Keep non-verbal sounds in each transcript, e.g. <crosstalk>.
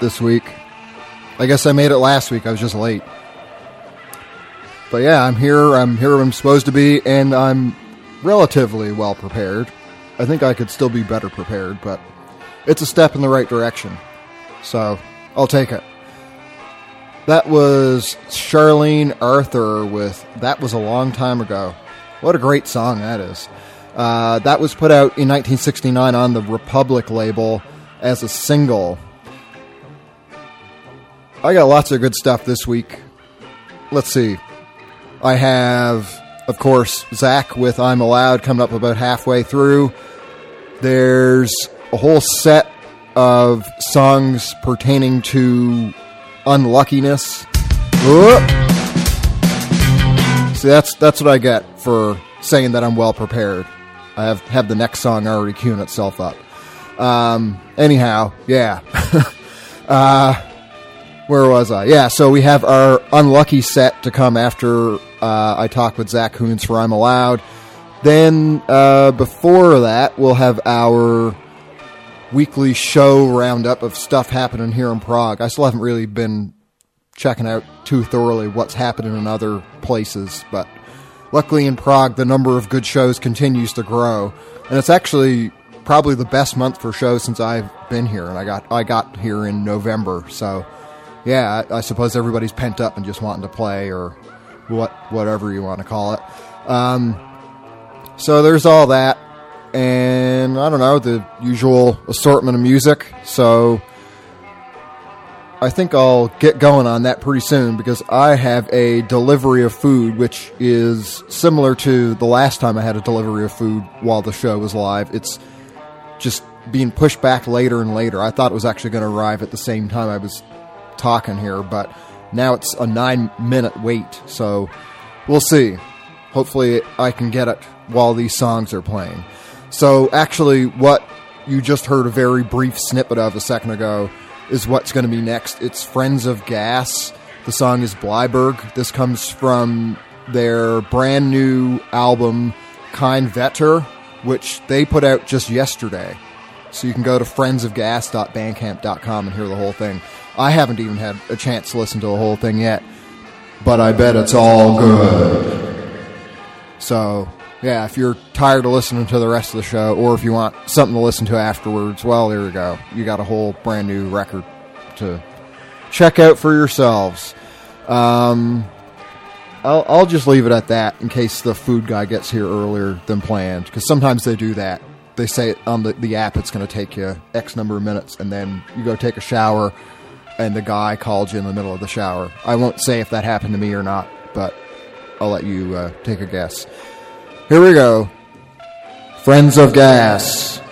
this week. I guess I made it last week. I was just late. But yeah, I'm here. I'm here where I'm supposed to be, and I'm relatively well prepared. I think I could still be better prepared, but it's a step in the right direction. So I'll take it. That was Charline Arthur with That Was a Long Time Ago. What a great song that is. Uh, that was put out in 1969 on the Republic label as a single. I got lots of good stuff this week. Let's see. I have, of course, Zach with I'm Allowed coming up about halfway through. There's a whole set of songs pertaining to unluckiness. Whoop. See, that's that's what I get for saying that I'm well prepared. I have have the next song already queuing itself up. Um, anyhow, yeah. <laughs> uh, where was I? Yeah, so we have our unlucky set to come after uh, I talk with Zach Hoons for I'm Allowed. Then uh, before that, we'll have our weekly show roundup of stuff happening here in Prague. I still haven't really been checking out too thoroughly what's happening in other places, but luckily in Prague, the number of good shows continues to grow, and it's actually probably the best month for shows since I've been here, and I got I got here in November, so yeah, I, I suppose everybody's pent up and just wanting to play or what whatever you want to call it. Um, so there's all that, and I don't know the usual assortment of music. So I think I'll get going on that pretty soon because I have a delivery of food, which is similar to the last time I had a delivery of food while the show was live. It's just being pushed back later and later. I thought it was actually going to arrive at the same time I was talking here, but now it's a nine minute wait. So we'll see. Hopefully, I can get it while these songs are playing. So, actually, what you just heard a very brief snippet of a second ago is what's going to be next. It's Friends of Gas. The song is Blyberg. This comes from their brand new album, Kein Wetter, which they put out just yesterday. So you can go to friendsofgas.bandcamp.com and hear the whole thing. I haven't even had a chance to listen to the whole thing yet, but I bet it's all good. So, yeah, if you're tired of listening to the rest of the show, or if you want something to listen to afterwards, well, there you go. You got a whole brand new record to check out for yourselves. Um, I'll, I'll just leave it at that in case the food guy gets here earlier than planned, because sometimes they do that. They say on the, the app it's going to take you X number of minutes, and then you go take a shower, and the guy called you in the middle of the shower. I won't say if that happened to me or not, but I'll let you uh, take a guess. Here we go. Friends of Gas.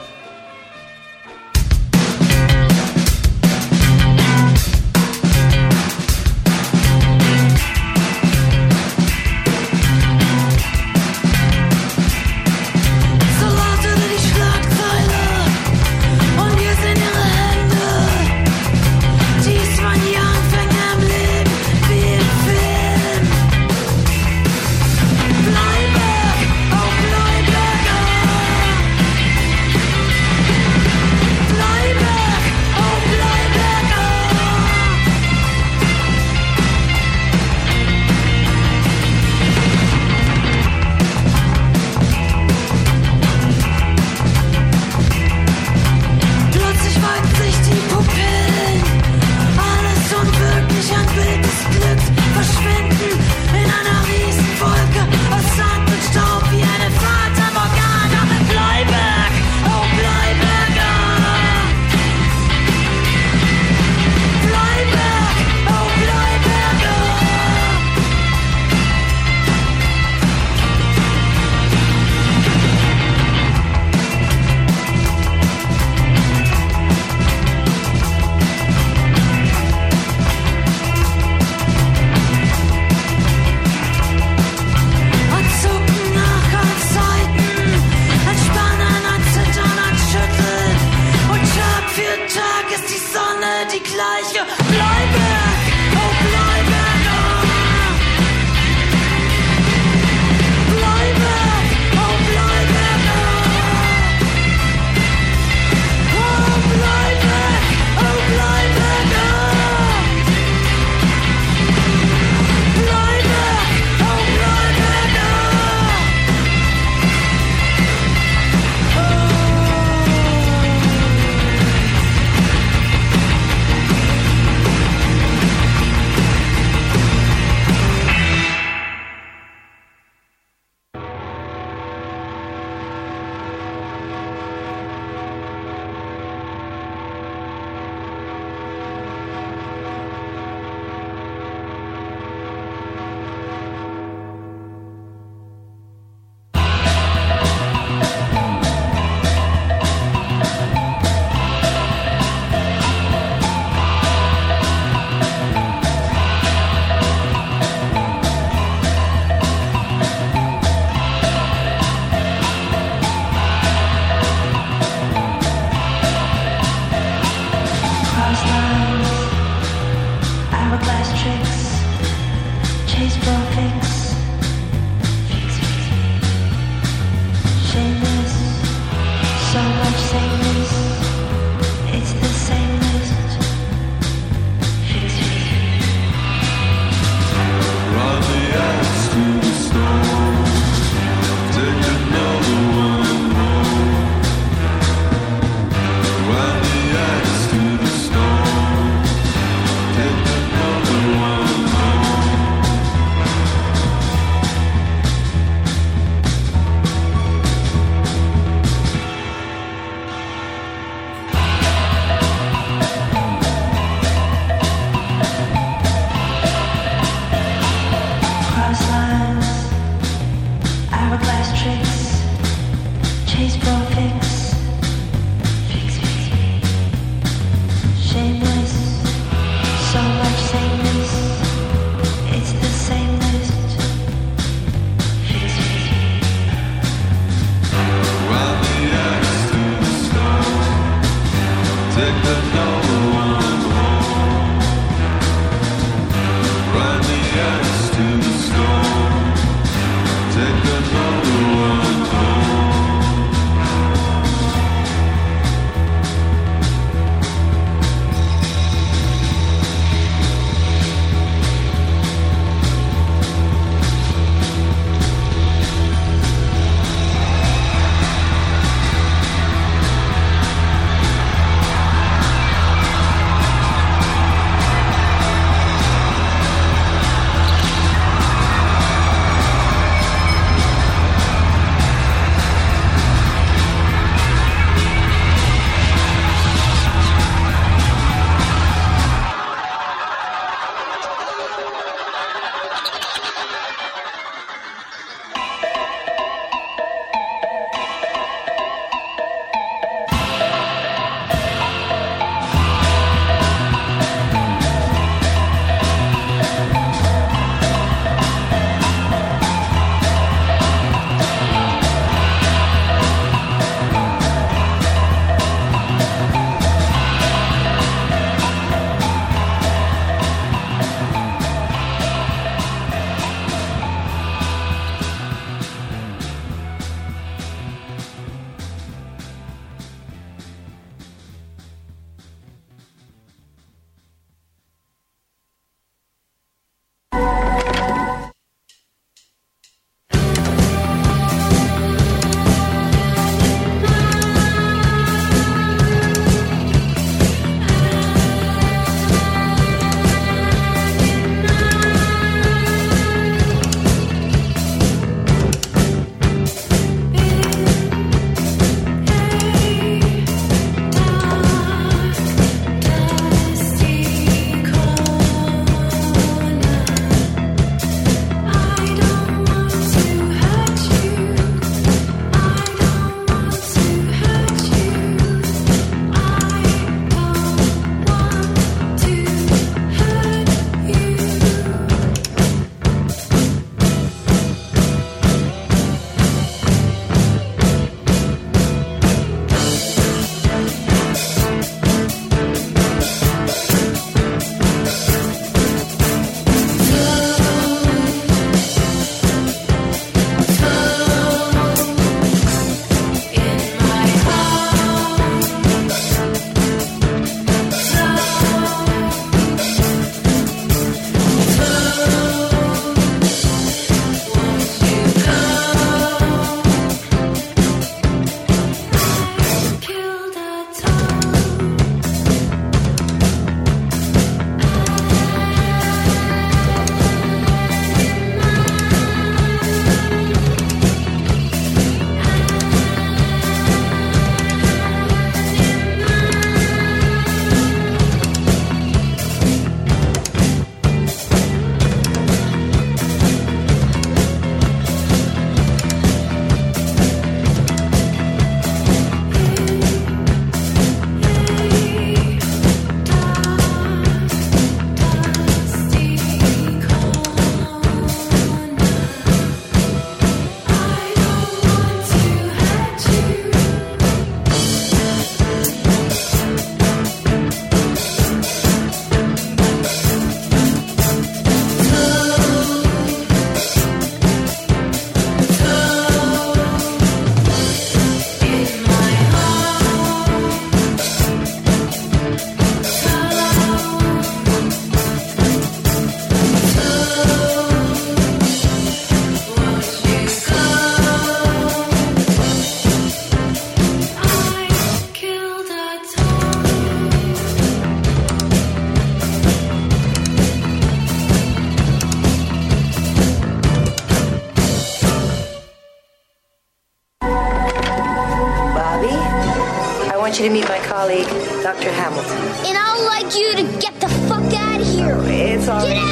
To meet my colleague, Dr. Hamilton. And I'd like you to get the fuck out of here. It's all Get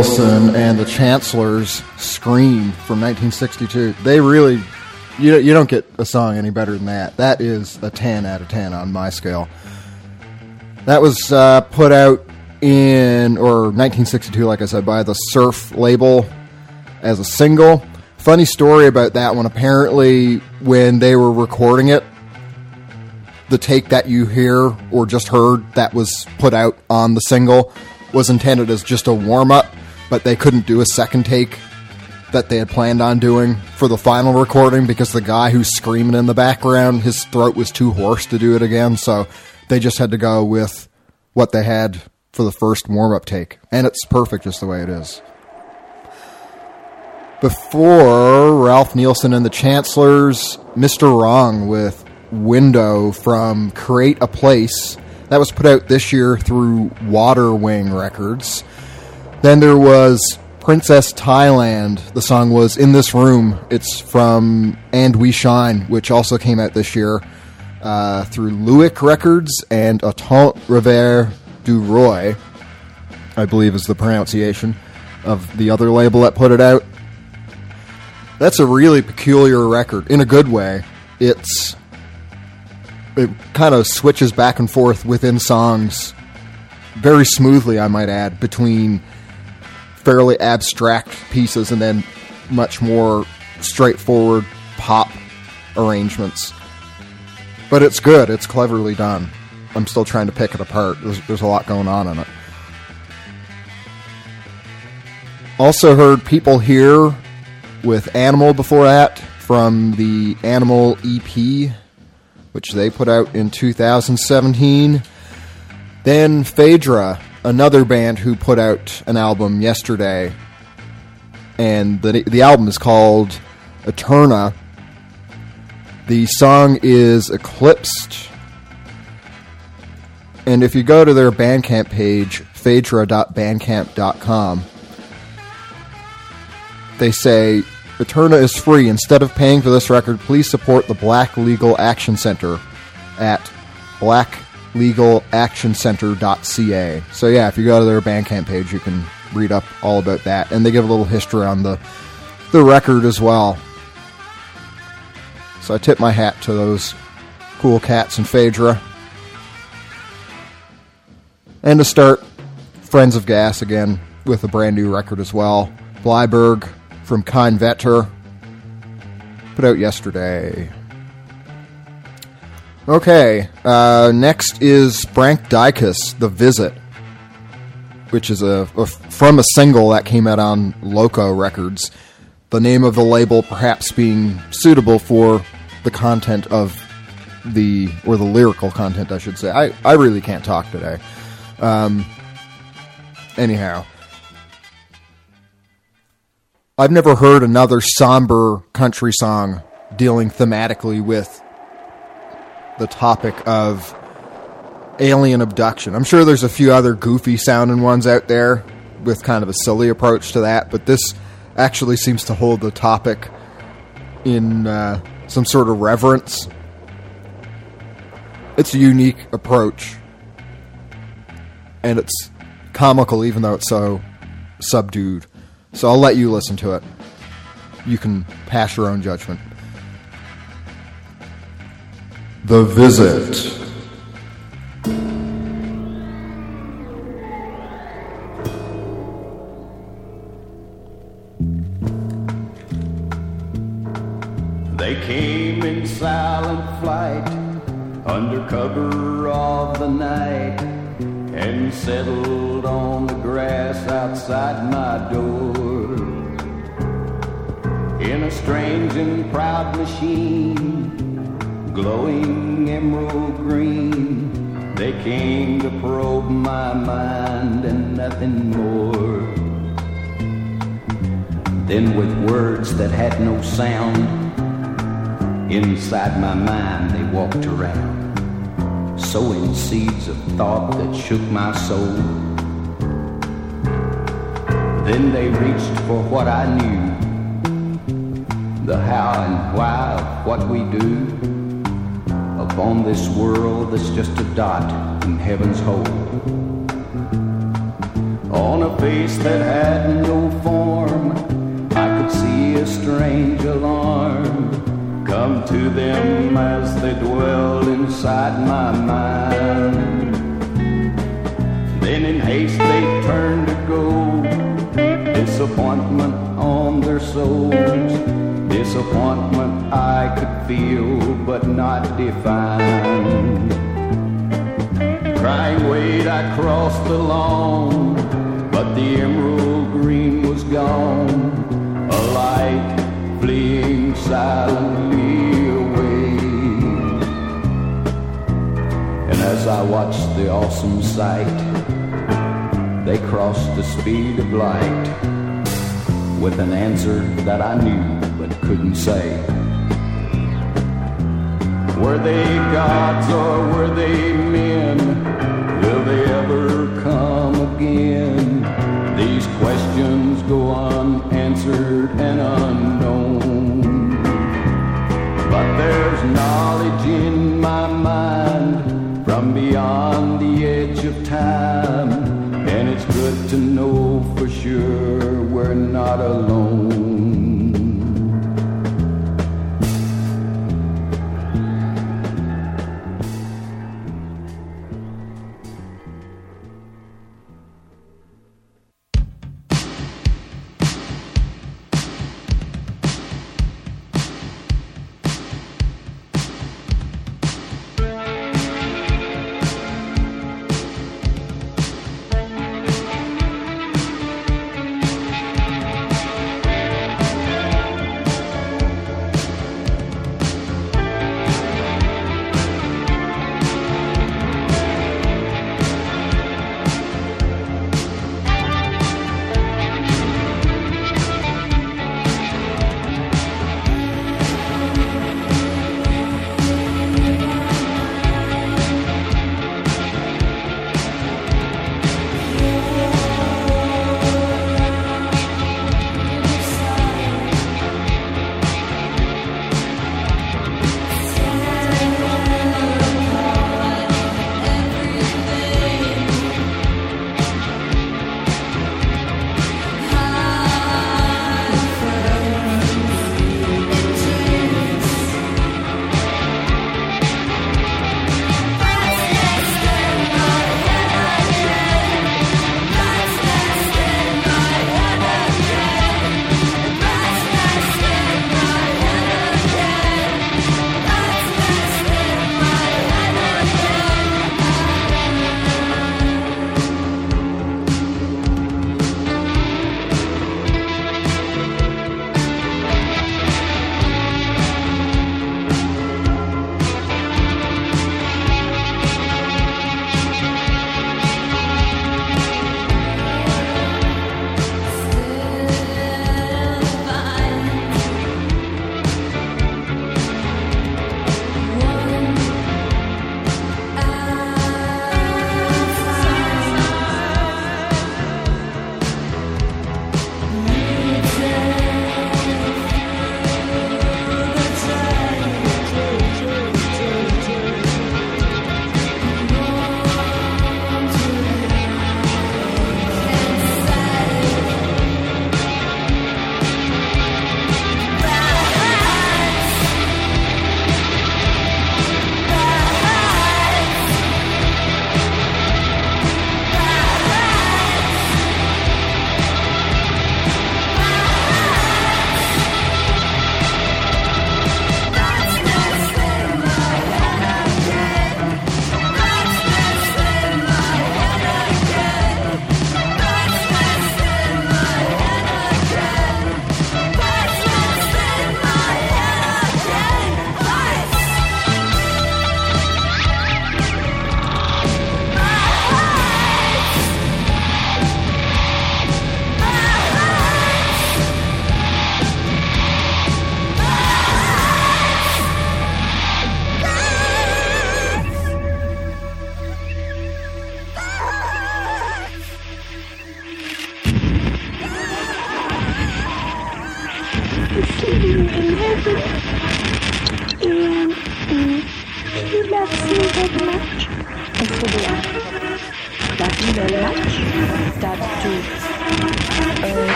Nielsen and the Chancellors "Scream" from 1962. They really, you you don't get a song any better than that. That is a 10 out of 10 on my scale. That was uh, put out in or 1962, like I said, by the Surf label as a single. Funny story about that one. Apparently, when they were recording it, the take that you hear or just heard that was put out on the single was intended as just a warm up, but they couldn't do a second take that they had planned on doing for the final recording because the guy who's screaming in the background, his throat was too hoarse to do it again, so they just had to go with what they had for the first warm up take. And it's perfect just the way it is. Before Ralph Nielsen and the Chancellors, Mr. Wrong with Window from Create a Place. That was put out this year through Water Wing Records. Then there was Princess Thailand. The song was In This Room. It's from And We Shine, which also came out this year uh, through Lewick Records and Autant Revers du Roy, I believe is the pronunciation of the other label that put it out. That's a really peculiar record in a good way. It's it kind of switches back and forth within songs very smoothly, I might add, between fairly abstract pieces and then much more straightforward pop arrangements. But it's good. It's cleverly done. I'm still trying to pick it apart. There's, there's a lot going on in it. Also heard People Here with Animal before that from the Animal EP, which they put out in 2017. Then Phaedra, another band who put out an album yesterday, and the the album is called Eterna. The song is Eclipsed. And if you go to their Bandcamp page, phaedra.bandcamp.com, they say Eterna is free. Instead of paying for this record, please support the Black Legal Action Center at blacklegalactioncenter.ca. So yeah, if you go to their Bandcamp page, you can read up all about that, and they give a little history on the the record as well. So I tip my hat to those cool cats in Phaedra. And to start, Friends of Gas again with a brand new record as well. Blyberg from Kein Wetter. Put out yesterday. Okay, uh, next is Frank Dycus, The Visit, which is a, a from a single that came out on Loco Records. The name of the label perhaps being suitable for the content of the or the lyrical content, I should say. I, I really can't talk today. Um, anyhow, I've never heard another somber country song dealing thematically with the topic of alien abduction. I'm sure there's a few other goofy sounding ones out there with kind of a silly approach to that, but this actually seems to hold the topic in uh, some sort of reverence. It's a unique approach, and it's comical even though it's so subdued. So I'll let you listen to it. You can pass your own judgment. The Visit. They came in silent flight under cover of the night and settled on the grass outside my door. In a strange and proud machine, glowing emerald green, they came to probe my mind and nothing more. Then, with words that had no sound, Inside my mind they walked around, sowing seeds of thought that shook my soul. Then they reached for what I knew, the how and why of what we do, of up on this world that's just a dot in heaven's hole. On a face that had no form, I could see a strange alarm come to them as they dwelled inside my mind. Then in haste they turned to go, disappointment on their souls. Disappointment I could feel but not define. Crying, wait, I crossed the lawn, but the emerald green was gone. A light fleeing silently away. And as I watched the awesome sight, they crossed the speed of light with an answer that I knew but couldn't say. Were they gods or were they men? Will they ever come again? These questions go unanswered and unknown. But there's knowledge in my mind from beyond the edge of time. And it's good to know for sure we're not alone.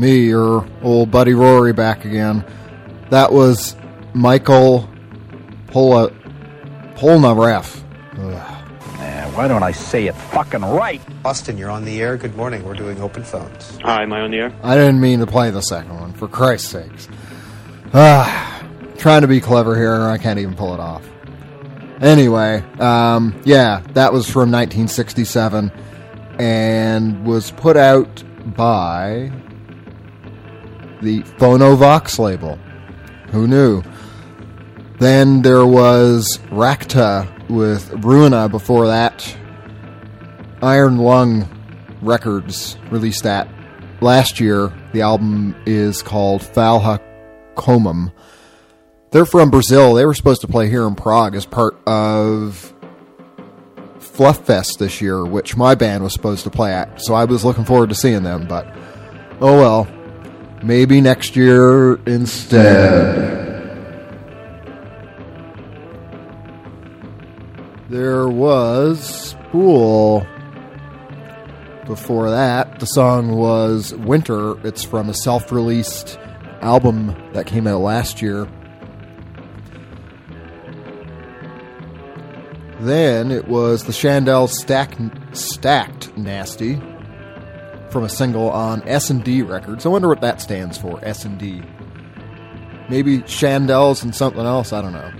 Me, your old buddy Rory, back again. That was Michael Pola Polnareff. Man, why don't I say it fucking right? Austin, you're on the air. Good morning. We're doing open phones. Hi, am I on the air? I didn't mean to play the second one, for Christ's sakes. Ah, trying to be clever here, I can't even pull it off. Anyway, um, yeah, that was from 1967 and was put out by the Phonovox label. Who knew? Then there was Rakta with Ruina before that. Iron Lung Records released that last year. The album is called Falha Comum. They're from Brazil. They were supposed to play here in Prague as part of Fluff Fest this year, which my band was supposed to play at. So I was looking forward to seeing them, but oh well. Maybe next year instead. There was Spool. Before that, the song was Winter. It's from a self released album that came out last year. Then it was the Chandel Stack, Stacked Nasty from a single on S&D Records. I wonder what that stands for, S&D. Maybe Chandels and something else, I don't know.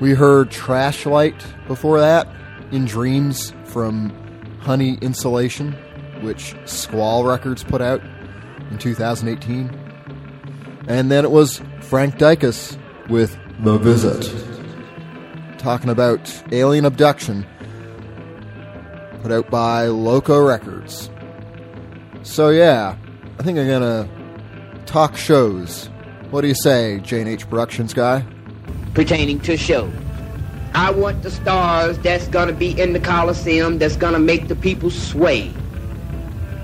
We heard Trash Light before that, In Dreams from Honey Insulation, which Squall Records put out in 2018. And then it was Frank Dycus with The Visit, talking about alien abduction, put out by Loco Records. So, yeah, I think I'm gonna talk shows. What do you say, Jane H. Productions guy? pertaining to show. I want the stars that's gonna be in the Coliseum that's gonna make the people sway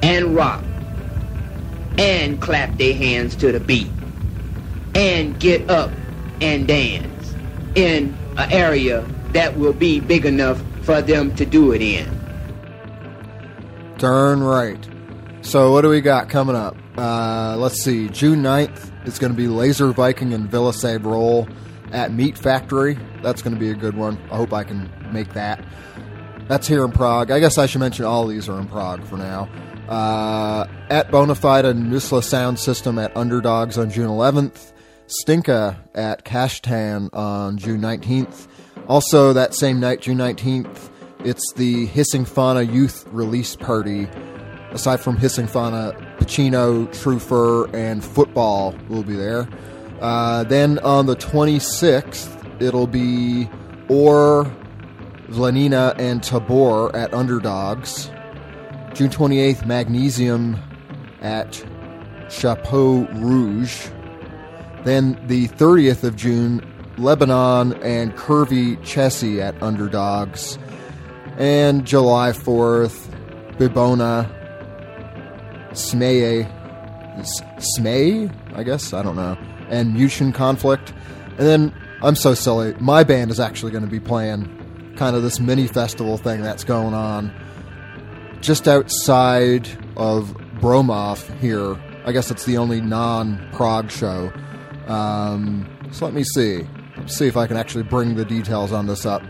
and rock and clap their hands to the beat and get up and dance in an area that will be big enough for them to do it in. Darn right. So, what do we got coming up? Uh, let's see. June 9th is going to be Laser Viking and Villa Roll at Meat Factory. That's going to be a good one. I hope I can make that. That's here in Prague. I guess I should mention all these are in Prague for now. Uh, at Bonafide and Nusla Sound System at Underdogs on June 11th. Stinka at Kashtan on June 19th. Also, that same night, June 19th, it's the Hissing Fauna Youth Release Party. Aside from Hissing Fauna, Pacino, True Fur, and Football will be there. Uh, then on the 26th, it'll be Or, Vlanina, and Tabor at Underdogs. June 28th, Magnesium at Chapeau Rouge. Then the 30th of June, Lebanon and Curvy Chessie at Underdogs. And July 4th, Bibona, Smeye, Smay, I guess? I don't know. And Mution Conflict. And then, I'm so silly, my band is actually going to be playing kind of this mini festival thing that's going on just outside of Bromov here. I guess it's the only non Prague show. Um, so let me see. Let's see if I can actually bring the details on this up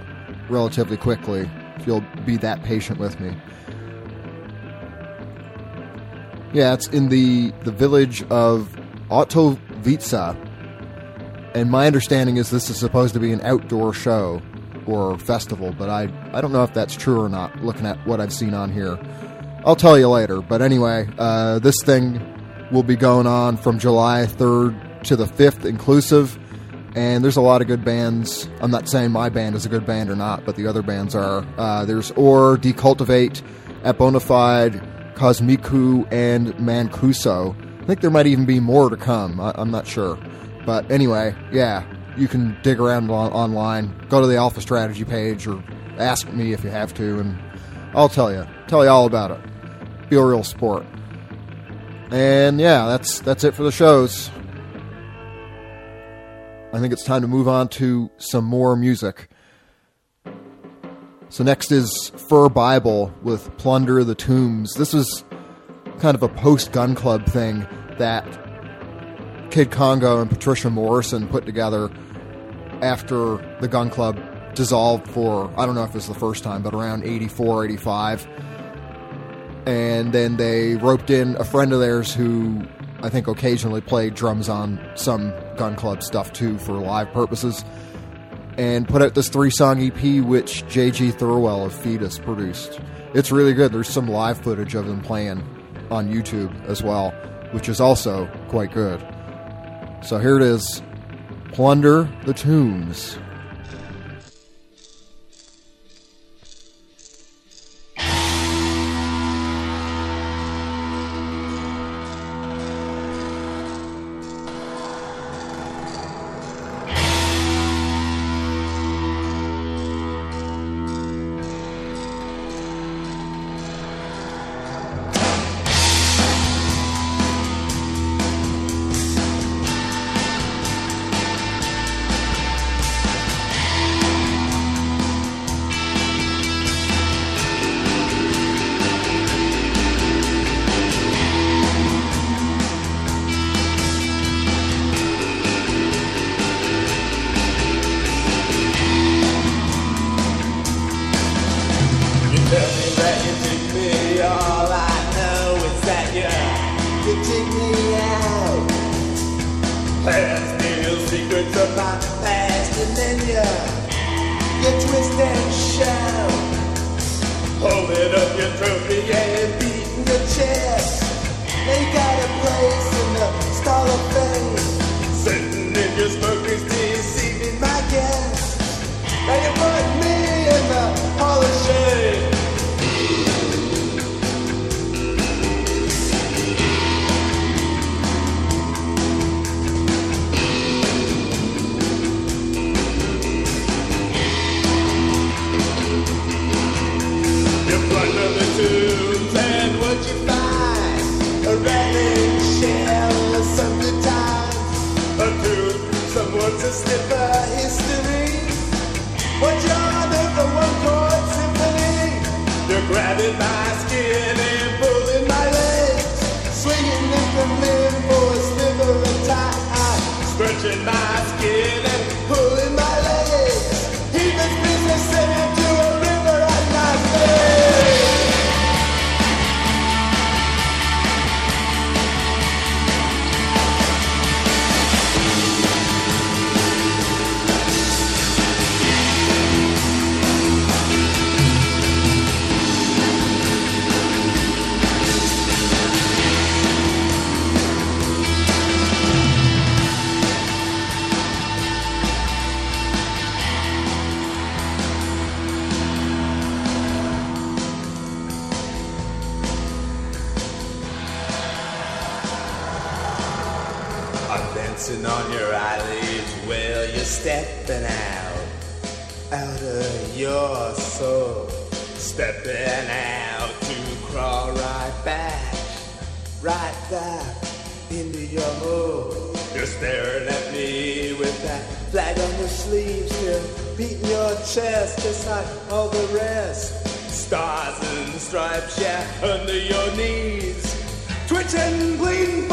relatively quickly. If you'll be that patient with me. Yeah, it's in the, the village of Otovica. And my understanding is this is supposed to be an outdoor show or festival, but I, I don't know if that's true or not, looking at what I've seen on here. I'll tell you later. But anyway, uh, this thing will be going on from July 3rd to the 5th inclusive. And there's a lot of good bands. I'm not saying my band is a good band or not, but the other bands are. Uh, there's Or, Decultivate, at Bonafide, Cosmiku, and Mancuso. I think there might even be more to come. I, I'm not sure. But anyway, yeah, you can dig around on, online. Go to the Alpha Strategy page or ask me if you have to, and I'll tell you. Tell you all about it. Be a real sport. And yeah, that's that's it for the shows. I think it's time to move on to some more music. So next is Fur Bible with Plunder the Tombs. This was kind of a post Gun Club thing that Kid Congo and Patricia Morrison put together after the Gun Club dissolved for, I don't know if it was the first time, but around 84, 85. And then they roped in a friend of theirs who I think occasionally played drums on some Gun Club stuff too for live purposes. And put out this three song EP, which J.G. Thirlwell of Foetus produced. It's really good. There's some live footage of them playing on YouTube as well, which is also quite good. So here it is Plunder the Tombs. All the rest. Stars and stripes, yeah, under your knees. Twitching, bleeding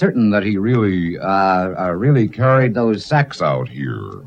certain that he really, uh, uh, really carried those sacks out here.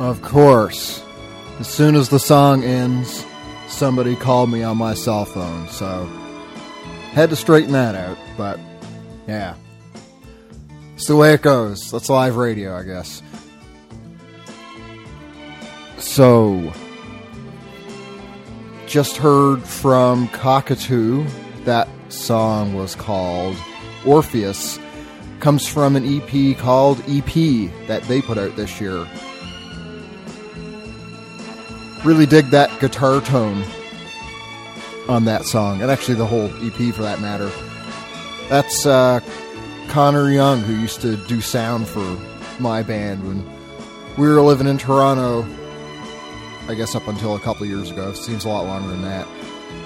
Of course. As soon as the song ends, somebody called me on my cell phone, so had to straighten that out, but yeah. It's the way it goes. That's live radio, I guess. So, just heard from Cockatoo. That song was called Orpheus. Comes from an EP called EP that they put out this year. Really dig that guitar tone on that song, and actually the whole EP for that matter. That's uh, Connor Young, who used to do sound for my band when we were living in Toronto. I guess up until a couple years ago. Seems a lot longer than that.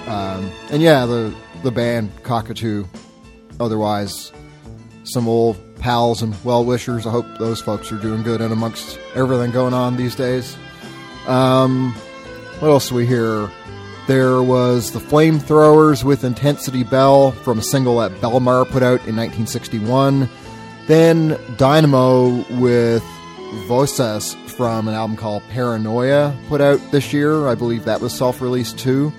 Um, and yeah, the the band Cockatoo. Otherwise, some old pals and well wishers. I hope those folks are doing good and amongst everything going on these days. Um, what else do we hear? There was the Flamethrowers with Intensity Bell from a single that Belmar put out in 1961. Then Dynamo with Voices from an album called Paranoia put out this year. I believe that was self released too.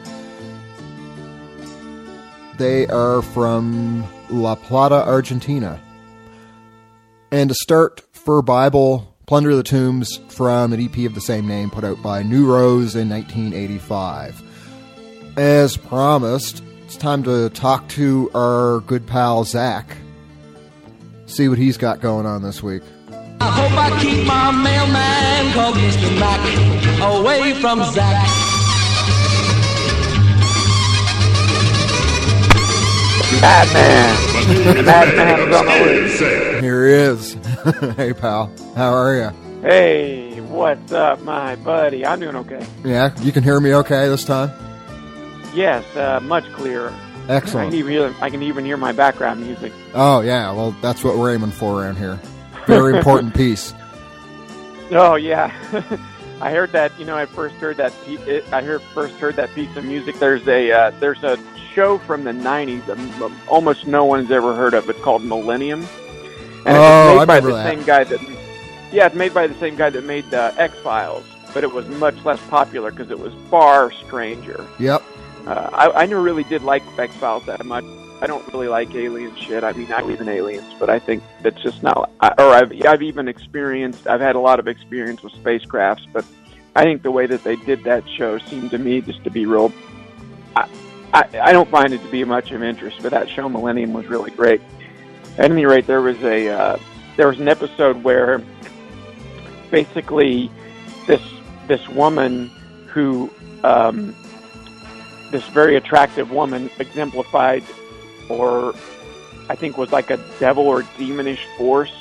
They are from La Plata, Argentina. And to start, Fur Bible, Plunder of the Tombs from an EP of the same name put out by New Rose in 1985. As promised, it's time to talk to our good pal Zach. See what he's got going on this week. I hope I keep my mailman called Mr. Mac away from Zach. Batman. Batman's on the loose. Here he is. <laughs> hey, pal. How are you? Hey, what's up, my buddy? I'm doing okay. Yeah, you can hear me okay this time? Yes, uh, much clearer. I Excellent. can, even I can even hear my background music. Oh, yeah. Well, that's what we're aiming for around here. Very important <laughs> piece. Oh yeah, <laughs> I heard that. You know, I first heard that. pe- I heard first heard that piece of music. There's a uh, there's a show from the '90s that m- almost no one's ever heard of. It's called Millennium, and Oh, it's made I by the that. same guy that. Yeah, it's made by the same guy that made uh, X Files, but it was much less popular because it was far stranger. Yep. Uh, I, I never really did like X Files that much. I don't really like alien shit. I mean, I believe in aliens, but I think that's just not. I, or I've I've even experienced. I've had a lot of experience with spacecrafts, but I think the way that they did that show seemed to me just to be real. I I, I don't find it to be much of interest, but that show Millennium was really great. At any rate, there was a uh, there was an episode where basically this this woman who um, this very attractive woman exemplified or I think was like a devil or demonish force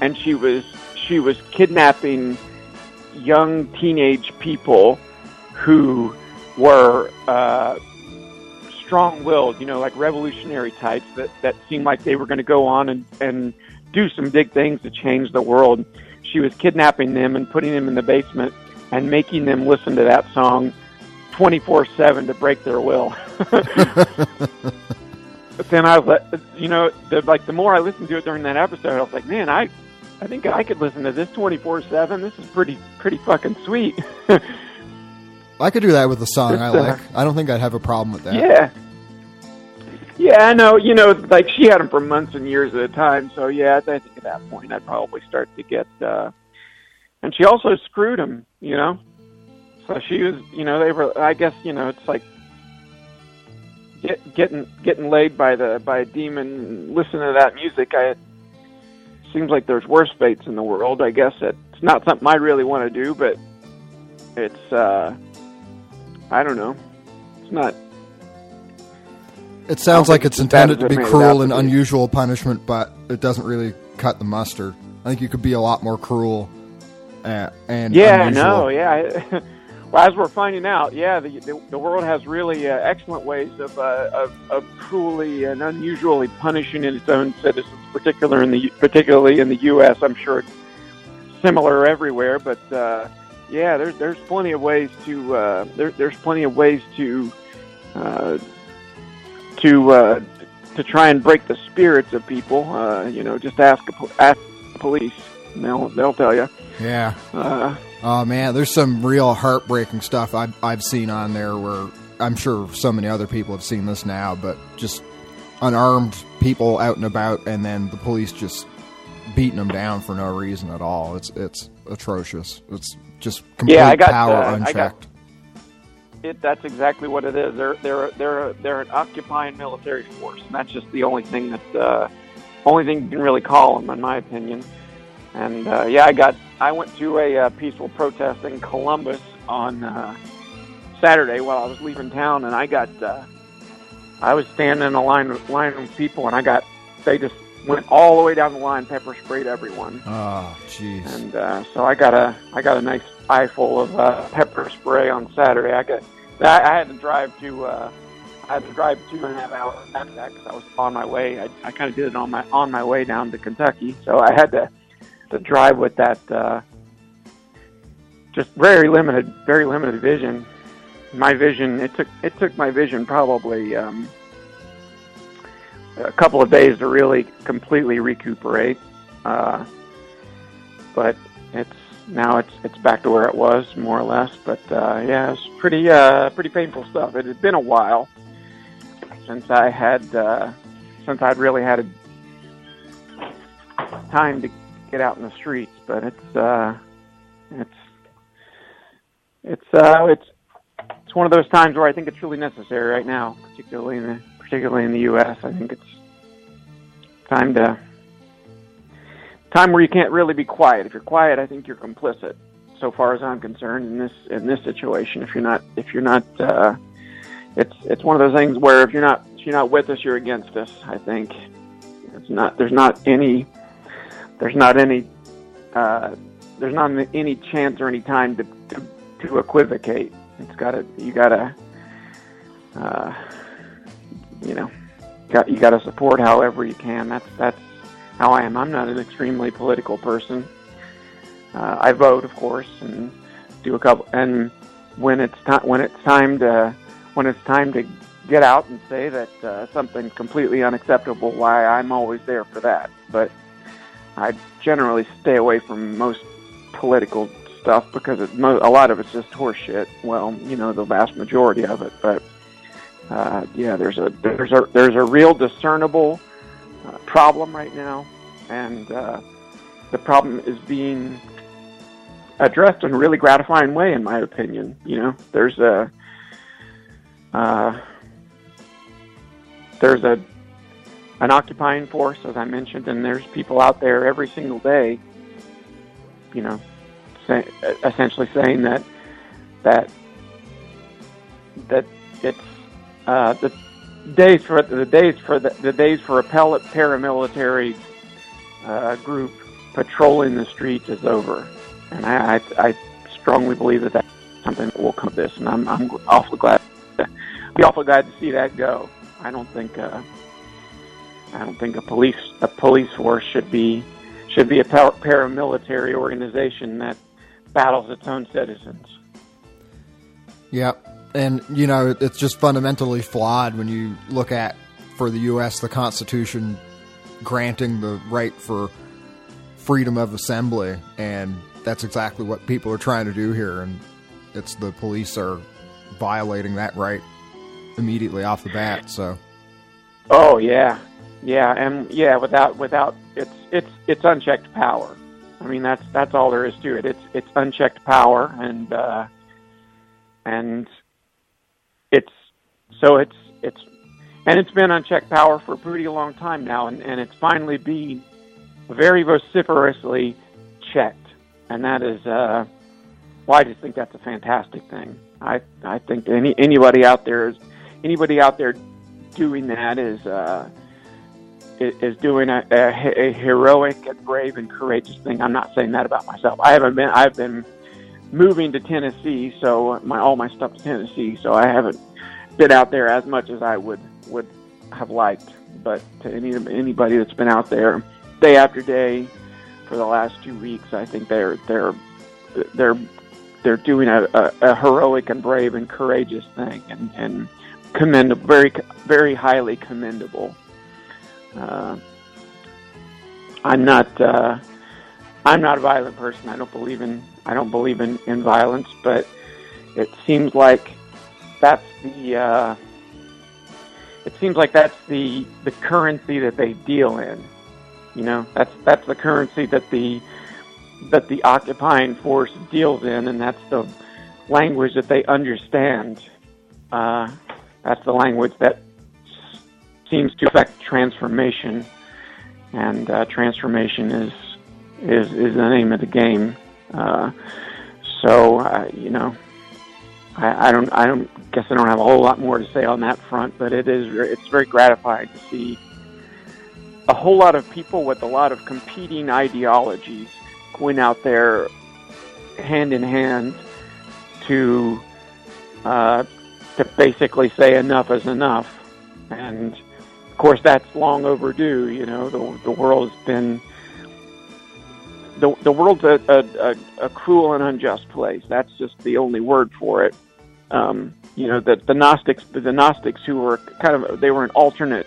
and she was she was kidnapping young teenage people who were uh, strong-willed, you know, like revolutionary types that, that seemed like they were going to go on and, and do some big things to change the world. She was kidnapping them and putting them in the basement and making them listen to that song 24/7 to break their will. <laughs> but then I was, like- you know, the, like the more I listened to it during that episode, I was like, man, I, I think I could listen to this 24/7. This is pretty, pretty fucking sweet. <laughs> I could do that with a song I like. I don't think I'd have a problem with that. Yeah. Yeah, I know. You know, like she had them for months and years at a time. So yeah, I think at that point I'd probably start to get. uh And she also screwed him. You know, so she was. You know, they were. I guess you know it's like get, getting getting laid by the by a demon. Listen to that music. I seems like there's worse fates in the world. I guess it's not something I really want to do, but it's. uh I don't know. It's not It sounds like it's it's intended to be it made it cruel and unusual punishment, but it doesn't really cut the mustard. I think you could be a lot more cruel uh, and Yeah, unusual. no, yeah. <laughs> well, as we're finding out, yeah, the the, the world has really uh, excellent ways of, uh, of of cruelly and unusually punishing its own citizens, particular in the particularly in the U.S. I'm sure it's similar everywhere, but uh, yeah, there's there's plenty of ways to uh, there, there's plenty of ways to uh, to uh, to try and break the spirits of people. Uh, you know, just ask ask the police. and they'll they'll tell you. Yeah. Uh, Oh man, there's some real heartbreaking stuff I've I've seen on there where I'm sure so many other people have seen this now, but just unarmed people out and about, and then the police just beating them down for no reason at all. It's it's atrocious. It's just complete Yeah, I got, power uh, I got- unchecked. it that's exactly what it is. They're they're they're they're an occupying military force, and that's just the only thing that uh, only thing you can really call them, in my opinion. And uh, yeah, I got I went to a uh, peaceful protest in Columbus on uh, Saturday while I was leaving town, and I got uh, I was standing in a line line of people, and I got they just went all the way down the line, pepper sprayed everyone. Oh, jeez. And uh, so I got a I got a nice eyeful of uh, pepper spray on Saturday. I got I, I had to drive to uh, I had to drive two and a half hours after that because I was on my way. I, I kind of did it on my on my way down to Kentucky, so I had to to drive with that uh, just very limited very limited vision. My vision it took it took my vision probably. Um, a couple of days to really completely recuperate. Uh, but now it's it's back to where it was more or less. But uh, yeah, it's pretty uh, pretty painful stuff. It had been a while since I had uh, since I'd really had a time to get out in the streets. But it's uh, it's it's uh, it's it's one of those times where I think it's really necessary right now, particularly in the particularly in the U.S. I think it's time to time where you can't really be quiet. If you're quiet, I think you're complicit. So far as I'm concerned, in this in this situation, if you're not if you're not, uh, it's it's one of those things where if you're not if you're not with us, you're against us. I think it's not. There's not any. There's not any. Uh, there's not any chance or any time to to, to equivocate. It's got to. You got to. Uh, you know, got you got to support however you can. That's that's how I am. I'm not an extremely political person. Uh, I vote, of course, and do a couple. And when it's time, when it's time to, when it's time to get out and say that uh, something's completely unacceptable, why I'm always there for that. But I generally stay away from most political stuff because it, mo- a lot of it's just horseshit. Well, you know, the vast majority of it. But uh, yeah, there's a there's a there's a real discernible uh, problem right now, and uh, the problem is being addressed in a really gratifying way, in my opinion. You know, there's a uh, there's a an occupying force, as I mentioned, and there's people out there every single day. You know, say, essentially saying that that that it's uh, the days for the days for the, the days for a pellet paramilitary uh, group patrolling the streets is over, and I, I, I strongly believe that that's something that will come of this, and I'm, I'm awfully glad, be awfully glad to see that go. I don't think uh, I don't think a police a police force should be should be a par- paramilitary organization that battles its own citizens. Yep. And, you know, it's just fundamentally flawed when you look at, for the U.S., the Constitution granting the right for freedom of assembly. And that's exactly what people are trying to do here. And it's the police are violating that right immediately off the bat. So, Oh yeah, yeah, and yeah, without without it's it's it's unchecked power. I mean that's that's all there is to it. It's it's unchecked power, and uh, and it's so it's it's and it's been unchecked power for a pretty long time now, and and it's finally being very vociferously checked, and that is uh, well, I just think that's a fantastic thing. I I think any anybody out there is anybody out there doing that is uh, is doing a, a, a heroic, and brave, and courageous thing. I'm not saying that about myself. I haven't been. I've been moving to Tennessee, so my all my stuff's Tennessee, so I haven't been out there as much as I would would have liked. But to any anybody that's been out there day after day for the last two weeks, I think they're they're they're they're doing a, a, a heroic and brave and courageous thing, and and commendable, very very highly commendable. Uh, I'm not. Uh, I'm not a violent person. I don't believe in I don't believe in, in violence, but it seems like that's the uh, it seems like that's the the currency that they deal in. You know, that's that's the currency that the that the occupying force deals in, and that's the language that they understand. Uh, that's the language that seems to affect transformation, and uh, transformation is is is the name of the game. Uh, so uh, you know, I, I don't I don't guess I don't have a whole lot more to say on that front, but it is it's very gratifying to see a whole lot of people with a lot of competing ideologies going out there hand in hand to uh, to basically say enough is enough, and of course that's long overdue. You know, the the world has been the the world's a, a, a, cruel and unjust place. That's just the only word for it. Um, you know, the the Gnostics, the Gnostics who were kind of they were an alternate.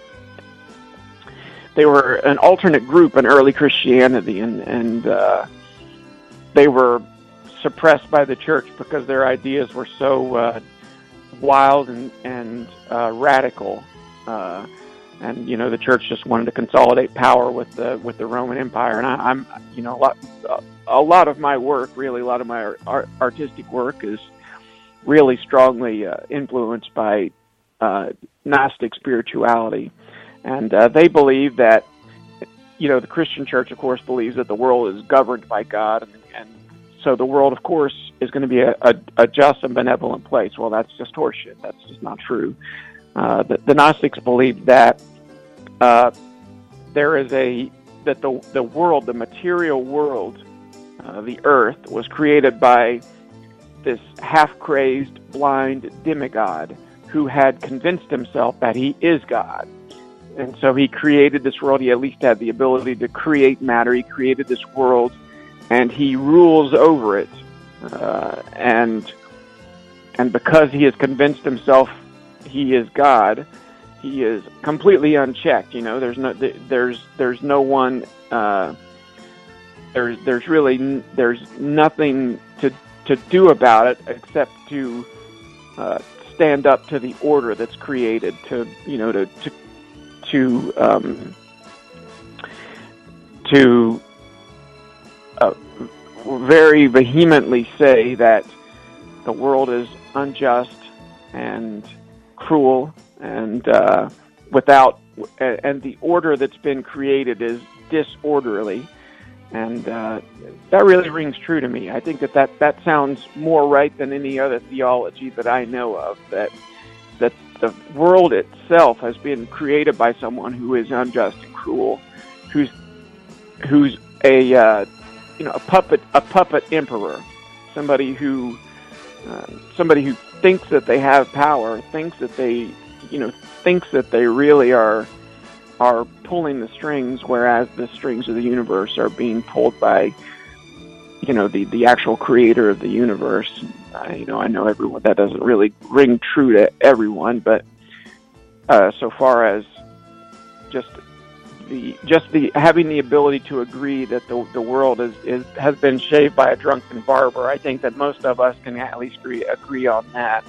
They were an alternate group in early Christianity, and and uh, they were suppressed by the church because their ideas were so uh, wild and and uh, radical. Uh, and you know the church just wanted to consolidate power with the with the Roman Empire. And I, I'm you know a lot a lot of my work, really a lot of my art, artistic work, is really strongly uh, influenced by uh, Gnostic spirituality, and uh, they believe that you know the Christian Church, of course, believes that the world is governed by God, and, and so the world, of course, is going to be a, a, a just and benevolent place. Well, that's just horseshit. That's just not true. Uh, the, the Gnostics believed that uh, there is a that the the world, the material world, uh, the earth, was created by this half crazed, blind demigod who had convinced himself that he is God. And so he created this world. He at least had the ability to create matter. He created this world, and he rules over it. Uh, and and because he has convinced himself he is God, he is completely unchecked. You know, there's no there's there's no one. Uh, there's there's really there's nothing to to do about it except to uh, stand up to the order that's created. To you know to to to um, to uh, very vehemently say that the world is unjust and cruel and uh, without and the order that's been created is disorderly and uh, that really rings true to me. I think that, that that sounds more right than any other theology that I know of. That that the world itself has been created by someone who is unjust and cruel, who's who's a uh, you know a puppet a puppet emperor, somebody who uh, somebody who thinks that they have power, thinks that they you know thinks that they really are are pulling the strings, whereas the strings of the universe are being pulled by, you know, the the actual creator of the universe. Uh, you know, I know everyone that doesn't really ring true to everyone, but uh, so far as just the just the having the ability to agree that the the world is, is has been shaped by a drunken barber, I think that most of us can at least agree, agree on that,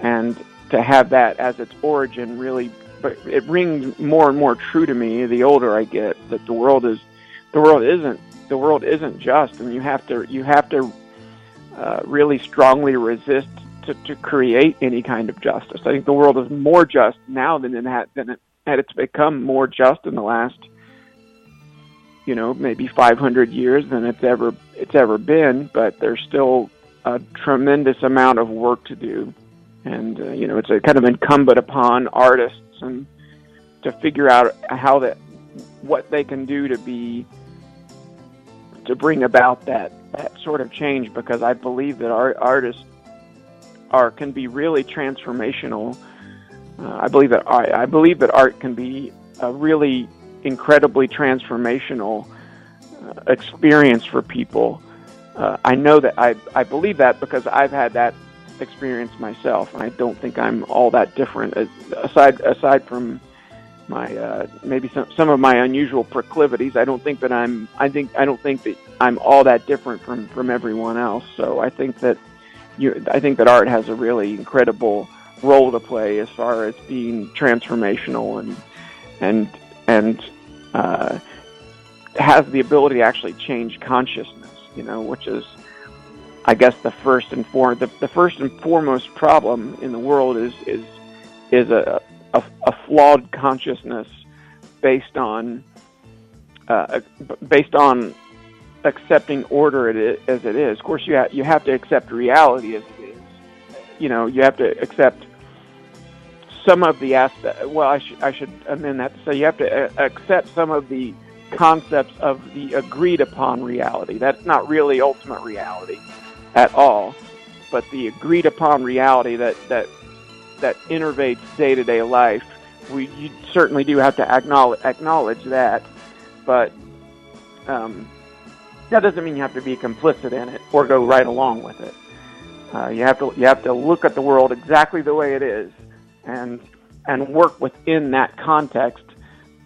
and to have that as its origin really but it rings more and more true to me the older I get that the world is the world isn't the world isn't just and you have to you have to uh, really strongly resist to, to create any kind of justice. I think the world is more just now than it had than it had it's become more just in the last you know maybe 500 years than it's ever it's ever been but there's still a tremendous amount of work to do and uh, you know it's a kind of incumbent upon artists and to figure out how that what they can do to be to bring about that that sort of change because I believe that art, artists are can be really transformational. Uh, I believe that art, I believe that art can be a really incredibly transformational uh, experience for people. Uh, I know that I I believe that because I've had that experience myself. I don't think I'm all that different aside aside from my uh, maybe some some of my unusual proclivities. I don't think that I'm I think I don't think that I'm all that different from from everyone else. So I think that you I think that art has a really incredible role to play as far as being transformational and and and uh, has the ability to actually change consciousness. You know, which is I guess the first and for the, the first and foremost problem in the world is is is a a, a flawed consciousness based on uh, based on accepting order as it is. Of course, you ha- you have to accept reality as it is. You know, you have to accept some of the aspect. Well, I should I should amend that say you have to uh, accept some of the concepts of the agreed upon reality. That's not really ultimate reality at all, but the agreed upon reality that that that innervates day to day life. We you certainly do have to acknowledge acknowledge that, but um, that doesn't mean you have to be complicit in it or go right along with it. Uh, you have to you have to look at the world exactly the way it is, and and work within that context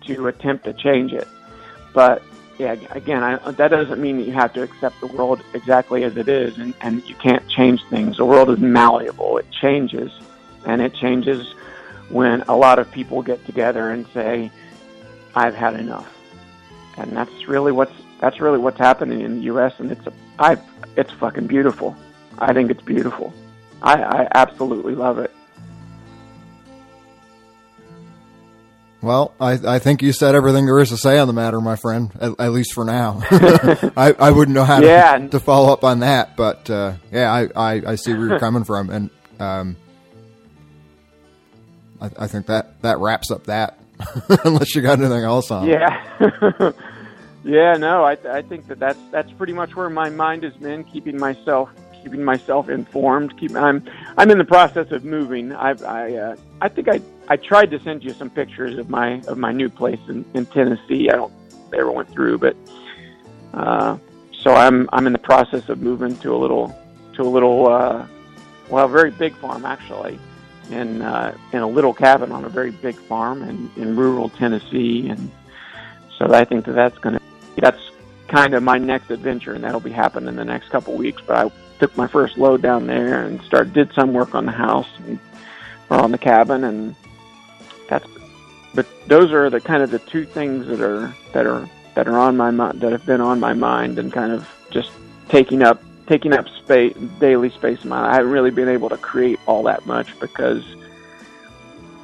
to attempt to change it. But yeah, again, I, that doesn't mean that you have to accept the world exactly as it is, and, and you can't change things. The world is malleable; it changes, and it changes when a lot of people get together and say, "I've had enough," and that's really what's that's really what's happening in the U.S. And it's a, I, it's fucking beautiful. I think it's beautiful. I, I absolutely love it. Well, I, I think you said everything there is to say on the matter, my friend. At, at least for now. <laughs> I, I wouldn't know how to, Yeah. to follow up on that, but uh, yeah, I, I, I see where you're <laughs> coming from, and um, I, I think that that wraps up that. <laughs> Unless you got anything else on. Yeah. yeah, no, I, I think that that's that's pretty much where my mind has been, keeping myself keeping myself informed. Keep I'm I'm in the process of moving. I've, I uh, I think I I tried to send you some pictures of my of my new place in, in Tennessee. I don't they ever went through, but uh, so I'm I'm in the process of moving to a little to a little uh, well, a very big farm actually in uh, in a little cabin on a very big farm in, in rural Tennessee, and so I think that that's going to that's kind of my next adventure, and that'll be happening in the next couple weeks. But I took my first load down there and started did some work on the house and, or on the cabin, and that's. But those are the kind of the two things that are that are that are on my mind that have been on my mind and kind of just taking up taking up space daily space in my I haven't really been able to create all that much because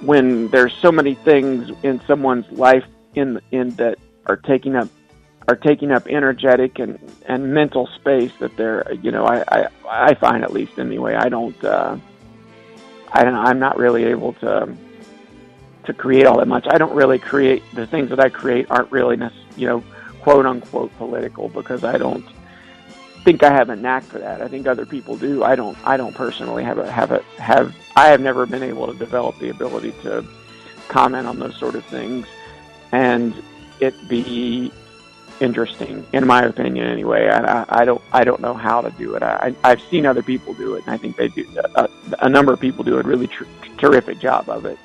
when there's so many things in someone's life in in that are taking up are taking up energetic and and mental space that they're you know I I, I find at least anyway I don't uh, I don't I'm not really able to to create all that much I don't really create the things that I create aren't really you know quote unquote political because I don't think I have a knack for that. I think other people do. I don't. I don't personally have a have a have. I have never been able to develop the ability to comment on those sort of things, and it be interesting, in my opinion, anyway. I, I, don't. I don't know how to do it. I, I've seen other people do it, and I think they do. A, a number of people do a really tr- terrific job of it,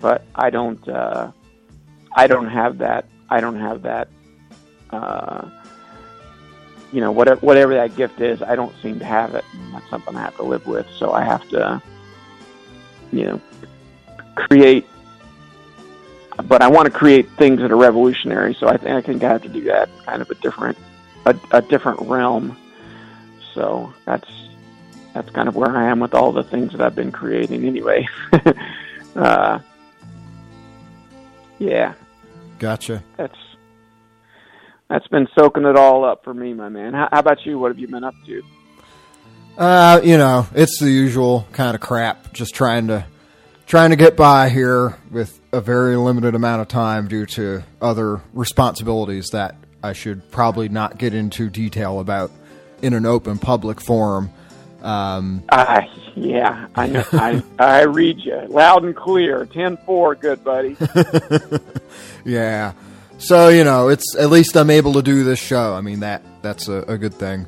but I don't. Uh, I don't have that. I don't have that. Uh, you know, whatever whatever that gift is, I don't seem to have it. And that's something I have to live with. So I have to, you know, create. But I want to create things that are revolutionary. So I think I think I have to do that kind of a different, a, a different realm. So that's that's kind of where I am with all the things that I've been creating. Anyway, <laughs> uh, yeah, Gotcha. that's that's been soaking it all up for me, my man. How, how about you? What have you been up to? Uh, you know, it's the usual kind of crap. Just trying to trying to get by here with a very limited amount of time due to other responsibilities that I should probably not get into detail about in an open public forum. Um, Uh, yeah, I know. <laughs> I I read you loud and clear. Ten four, good buddy. <laughs> yeah. So you know, it's at least I'm able to do this show. I mean that that's a, a good thing.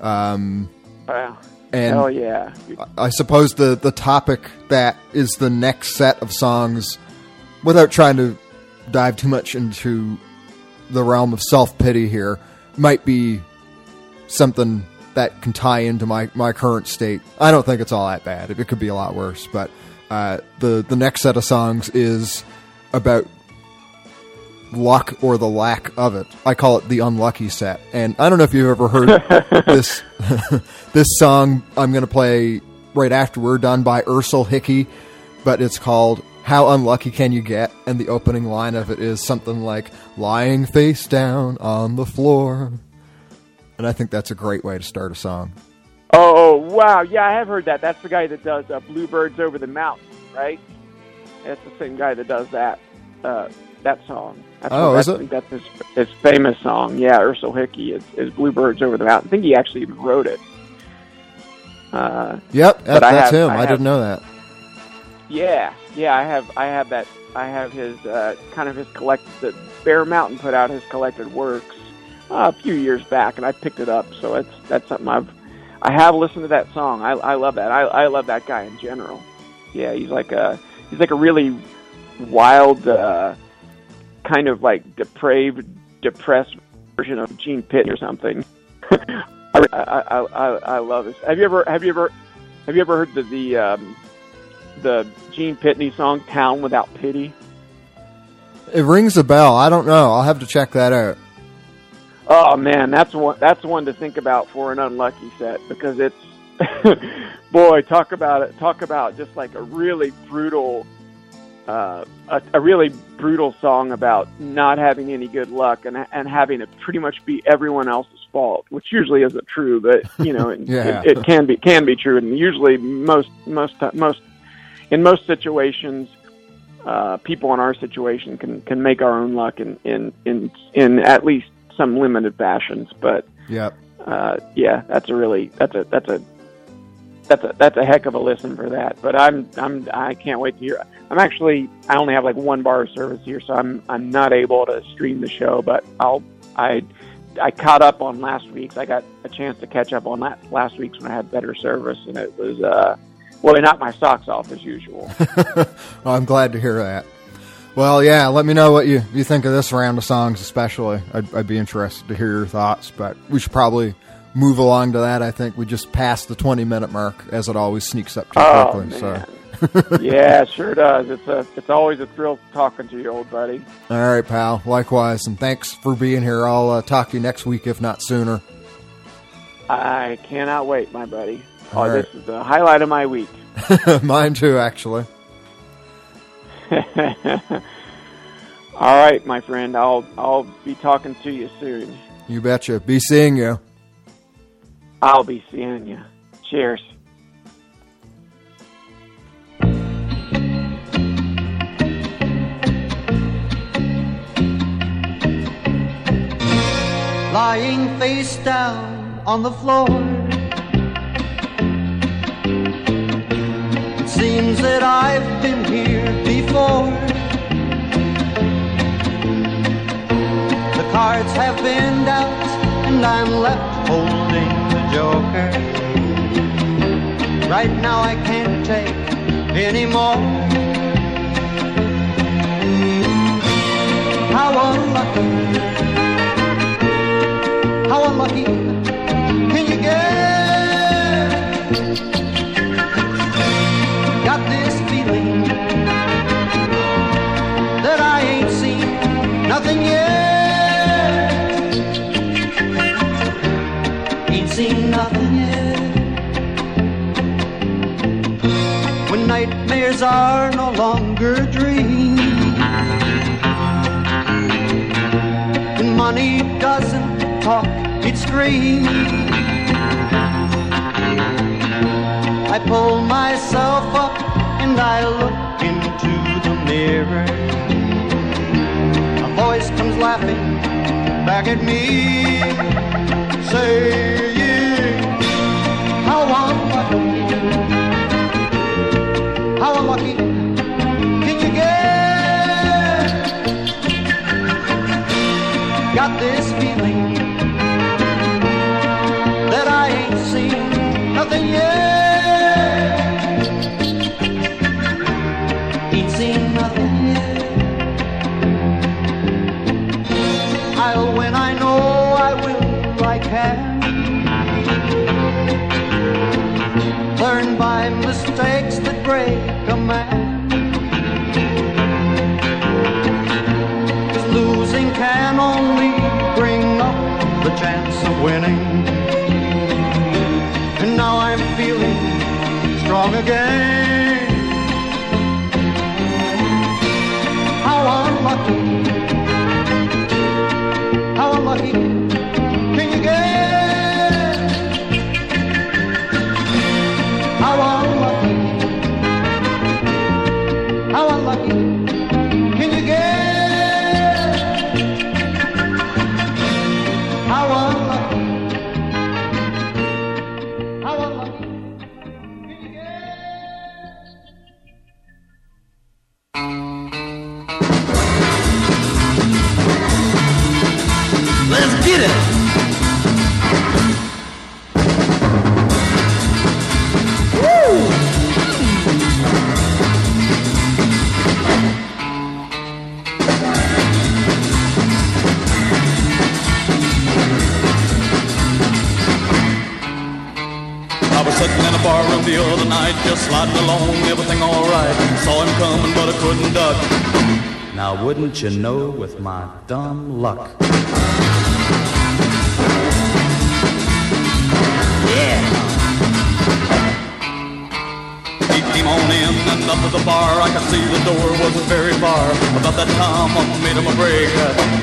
Um, Wow. And- Hell yeah. I suppose the the topic that is the next set of songs, without trying to dive too much into the realm of self pity here. Might be something that can tie into my, my current state. I don't think it's all that bad. It could be a lot worse. But uh, the the next set of songs is about luck or the lack of it. I call it the unlucky set. And I don't know if you've ever heard <laughs> this <laughs> this song I'm going to play right after we're done by Ersel Hickey, but it's called How Unlucky Can You Get? And the opening line of it is something like lying face down on the floor. And I think that's a great way to start a song. Oh wow, yeah, I have heard that. That's the guy that does uh, Bluebirds Over the Mountain, right? That's the same guy that does that uh, that song. That's Oh, what, is that's, it? That's his, his famous song. Yeah, Ersel Hickey is, is Bluebirds Over the Mountain. I think he actually even wrote it. Uh, Yep, that, that's have- him. I, have- didn't know that. Yeah, yeah, I have, I have that. I have his uh, kind of his collected. The Bear Mountain put out his collected works uh, a few years back, and I picked it up. So it's that's something I've. I have listened to that song. I, I love that. I, I love that guy in general. Yeah, he's like a he's like a really wild, uh, kind of like depraved, depressed version of Gene Pitt or something. <laughs> I, I, I, I, love this. Have you ever have you ever have you ever heard the the um, the Gene Pitney song "Town Without Pity"? It rings a bell. I don't know. I'll have to check that out. Oh man, that's one that's one to think about for an unlucky set because it's <laughs> boy talk about it talk about just like a really brutal uh, a, a really brutal song about not having any good luck and and having it pretty much be everyone else's fault, which usually isn't true, but you know <laughs> it, Yeah. it, it can be can be true, and usually most most ti- most in most situations uh, people in our situation can can make our own luck in in in in at least some limited fashions. But Yep. uh, yeah, that's a really that's a that's a that's a that's a heck of a listen for that. But I'm I'm I can't wait to hear. I'm actually I only have like one bar of service here, so I'm I'm not able to stream the show. But I'll I I caught up on last week's. I got a chance to catch up on that last week's when I had better service, and it was uh well, they knocked my socks off as usual. <laughs> Well, I'm glad to hear that. Well, yeah, let me know what you, you think of this round of songs, especially. I'd, I'd be interested to hear your thoughts, but we should probably move along to that. I think we just passed the 20 minute mark, as it always sneaks up too Oh, quickly. So, yeah, sure does. It's a it's always a thrill talking to you, old buddy. <laughs> all right, pal. Likewise, and thanks for being here. I'll uh, talk to you next week, if not sooner. I cannot wait, my buddy. All oh, right. this is the highlight of my week. <laughs> <laughs> Mine too, actually. All right, my friend. I'll I'll be talking to you soon. You betcha. Be seeing you. I'll be seeing you. Cheers. lying face down on the floor. It seems that I've been here before. The cards have been dealt, and I'm left holding joker. Right now I can't take any more. How unlucky how unlucky can you get? Got this feeling that I ain't seen nothing yet. Nightmares are no longer dreams. When money doesn't talk, it screams. I pull myself up and I look into the mirror. A voice comes laughing back at me, saying, How unlucky, can you get? Got this feeling that I ain't seen nothing yet. Strong again. Unlucky, how wouldn't you know with my dumb luck? Yeah. He came on in and up to the bar. I could see the door wasn't very far. About that time, I made him a break.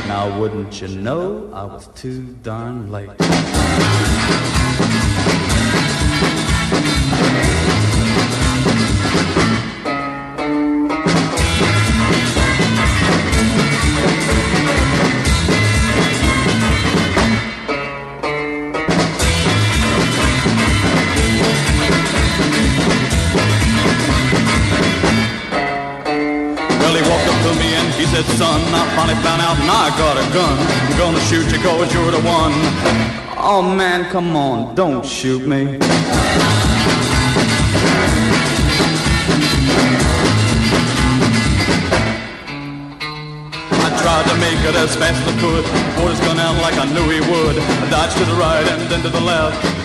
Now wouldn't you know I was too darn late? Cause you're the one. Oh man, come on, don't shoot me. I tried to make it as fast as I could. His gun out like I knew he would. I dodged to the right and then to the left.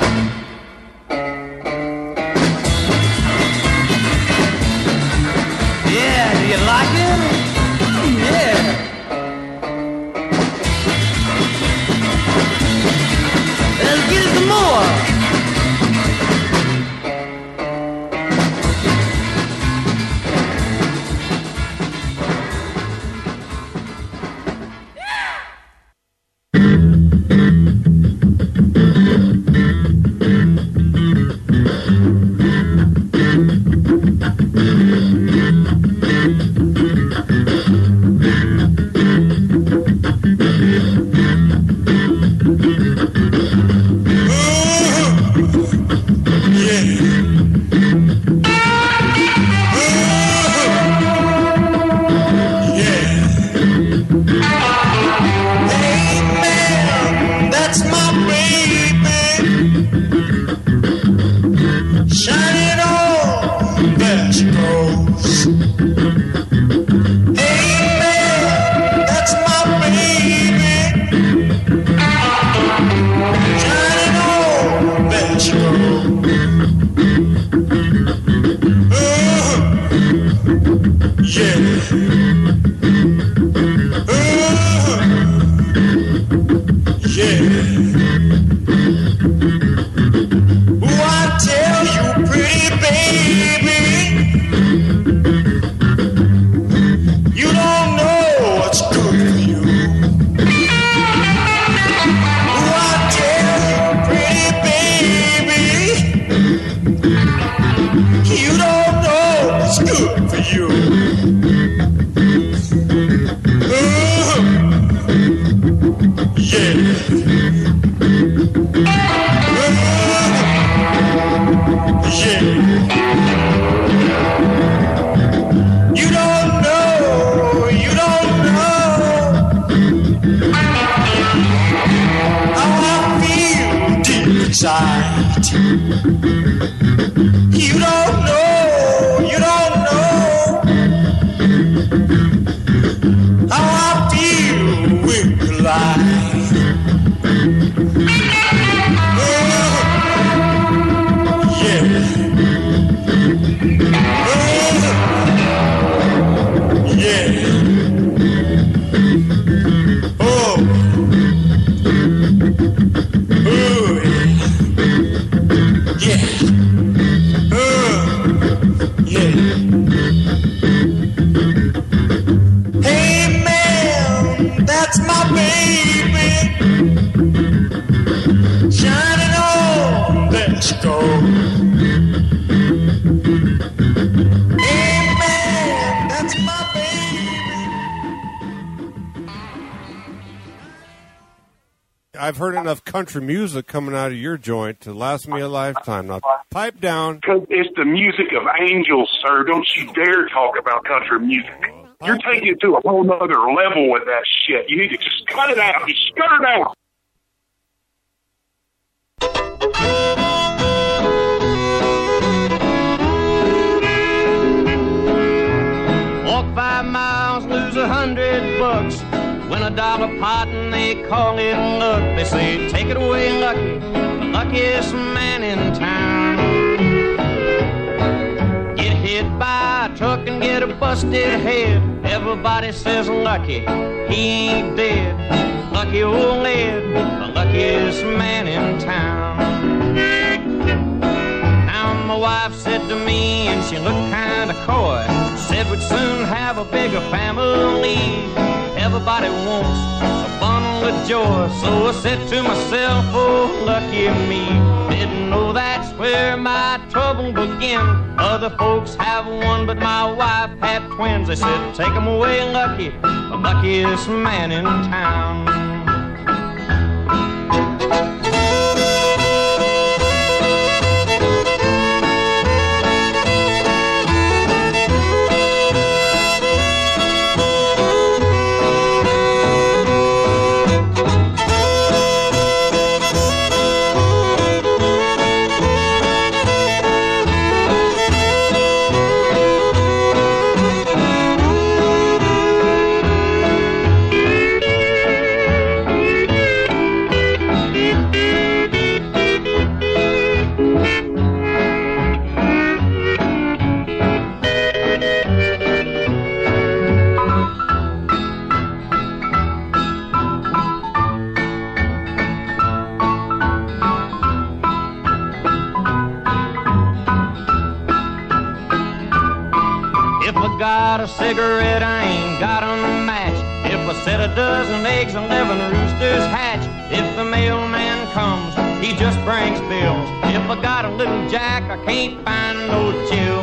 Yeah. You don't know, you don't know feel deep inside. You don't I've heard enough country music coming out of your joint to last me a lifetime. Now, pipe down. It's the music of angels, sir. Don't you dare talk about country music. You're taking it to a whole nother level with that shit. You need to just cut it out. Just cut it out. Walk five miles, lose a hundred bucks. Win a dollar pot and they call it luck. They say, take it away, Lucky, the luckiest man in town. Get hit by a truck and get a busted head. Everybody says Lucky, he ain't dead. Lucky old Ed, the luckiest man in town. Now my wife said to me, and she looked kinda coy, said we'd soon have a bigger family. Everybody wants a bundle of joy, so I said to myself, oh lucky me. Didn't know that's where my trouble began. Other folks have one, but my wife had twins. They said, take 'em away, lucky, the luckiest man in town. Got a cigarette, I ain't got a match. If I set a dozen eggs, eleven roosters hatch. If the mailman comes, he just brings bills. If I got a little jack, I can't find no chill.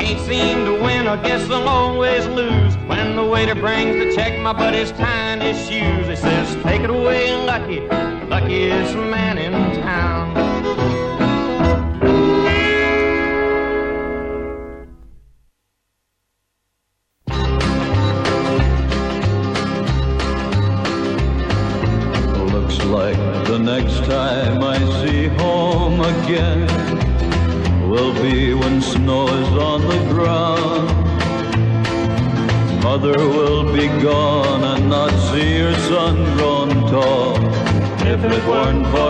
Can't seem to win, I guess I'll always lose. When the waiter brings the check, my buddy's tying his shoes. He says, take it away, Lucky, luckiest man in town. It weren't for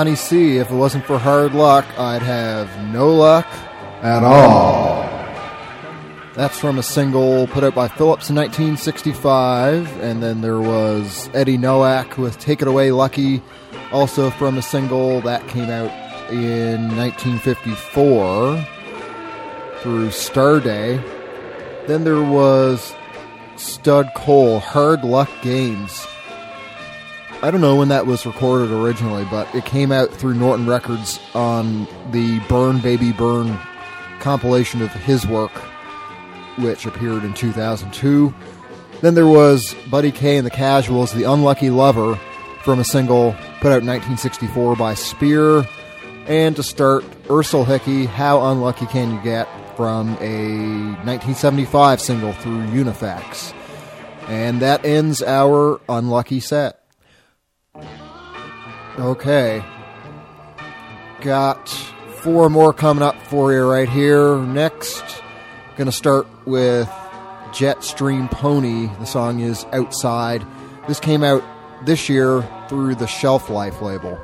Johnny C. If it wasn't for hard luck, I'd have no luck at all. That's from a single put out by Phillips in 1965, and then there was Eddie Noack with "Take It Away, Lucky," also from a single that came out in 1954 through Starday. Then there was Stud Cole, Hard Luck Games. I don't know when that was recorded originally, but it came out through Norton Records on the Burn Baby Burn compilation of his work, which appeared in 2002. Then there was Buddy Kay and the Casuals, The Unlucky Lover, from a single put out in 1964 by Spear. And to start, Ersel Hickey, How Unlucky Can You Get, from a 1975 single through Unifax. And that ends our unlucky set. Okay. Got four more coming up for you right here. Next, gonna start with Jetstream Pony. The song is Outside. This came out this year through the Shelf Life label.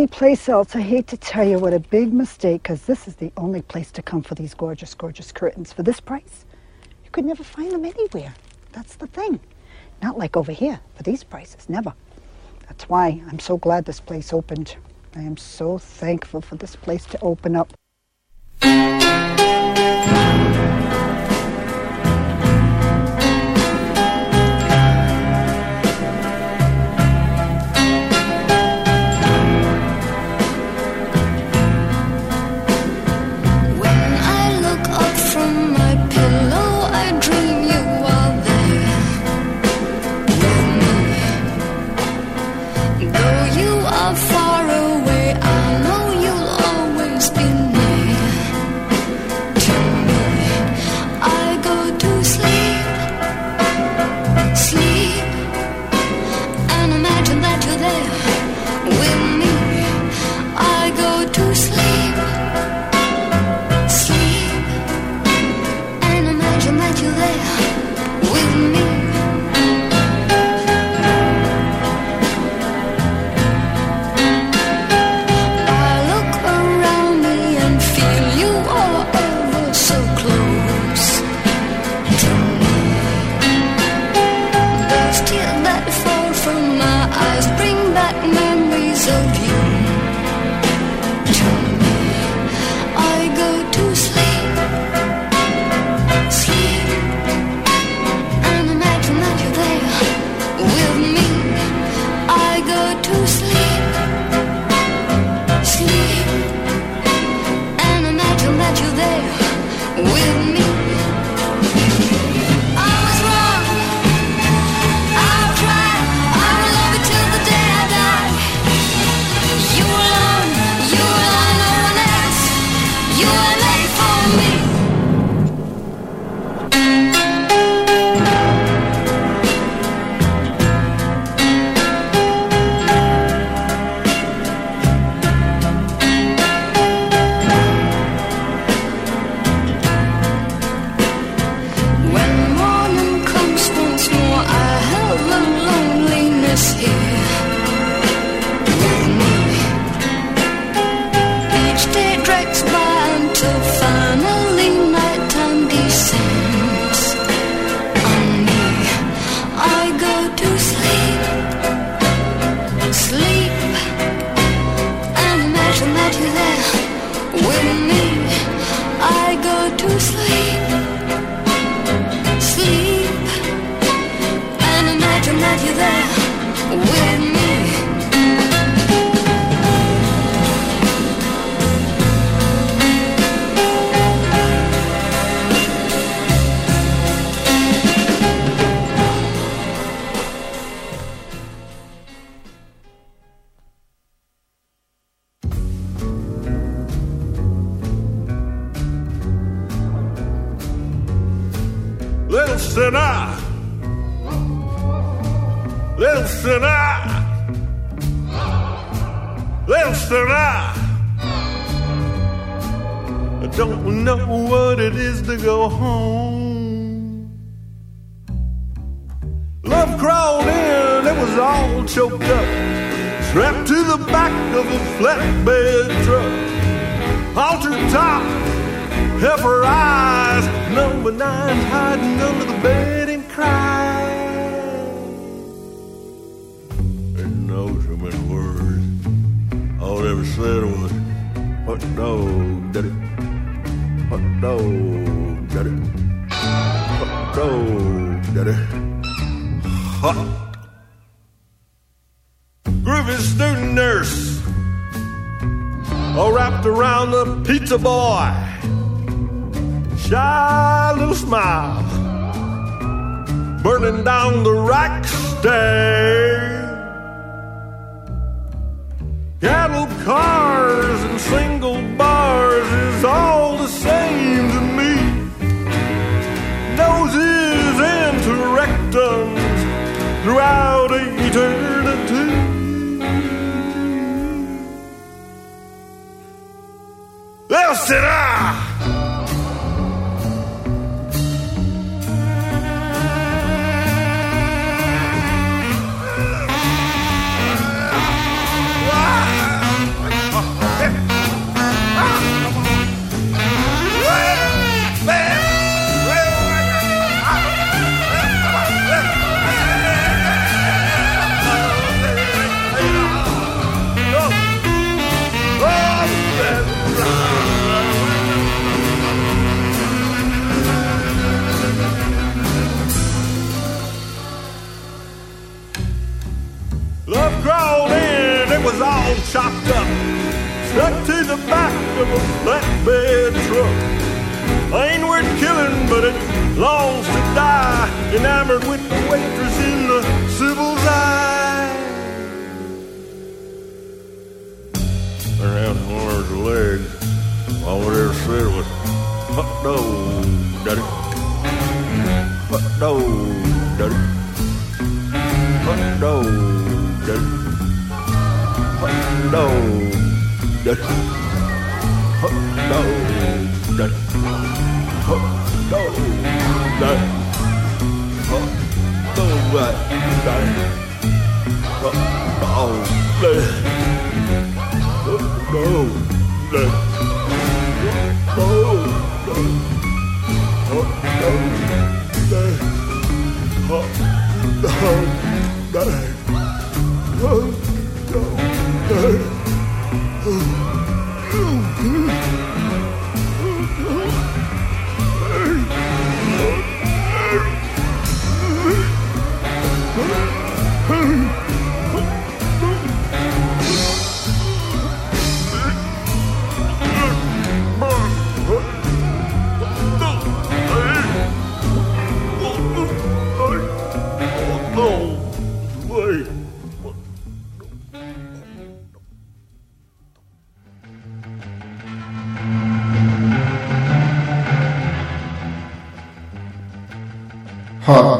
any place else, I hate to tell you what a big mistake, because this is the only place to come for these gorgeous, gorgeous curtains. For this price, you could never find them anywhere. That's the thing. Not like over here for these prices, never. That's why I'm so glad this place opened. I am so thankful for this place to open up.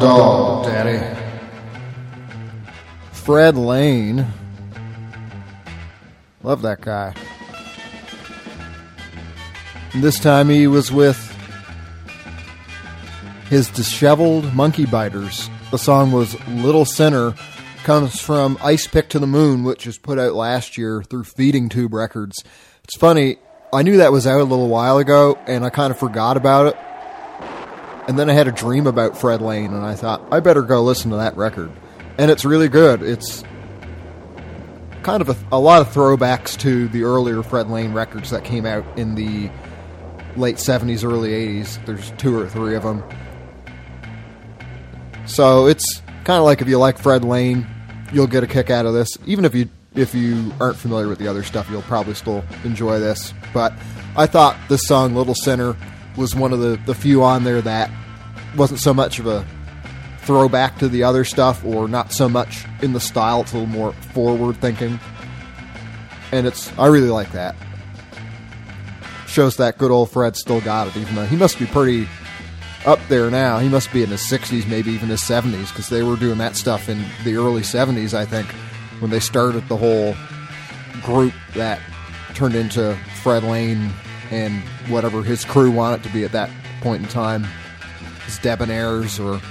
Dog, daddy. Fred Lane. Love that guy. This time he was with his disheveled monkey biters. The song was Little Sinner. Comes from Ice Pick to the Moon, which was put out last year through Feeding Tube Records. It's funny, I knew that was out a little while ago, and I kind of forgot about it. And then I had a dream about Fred Lane, and I thought, I better go listen to that record. And it's really good. It's kind of a, a lot of throwbacks to the earlier Fred Lane records that came out in the late 70s, early 80s. There's two or three of them. So it's kind of like if you like Fred Lane, you'll get a kick out of this. Even if you if you aren't familiar with the other stuff, you'll probably still enjoy this. But I thought this song, Little Sinner, was one of the, the few on there that wasn't so much of a throwback to the other stuff or not so much in the style. It's a little more forward thinking. And it's I really like that. Shows that good old Fred still got it, even though he must be pretty up there now. He must be in his 60s, maybe even his 70s, because they were doing that stuff in the early 70s, I think, when they started the whole group that turned into Fred Lane and whatever his crew wanted to be at that point in time. His Debonaires or.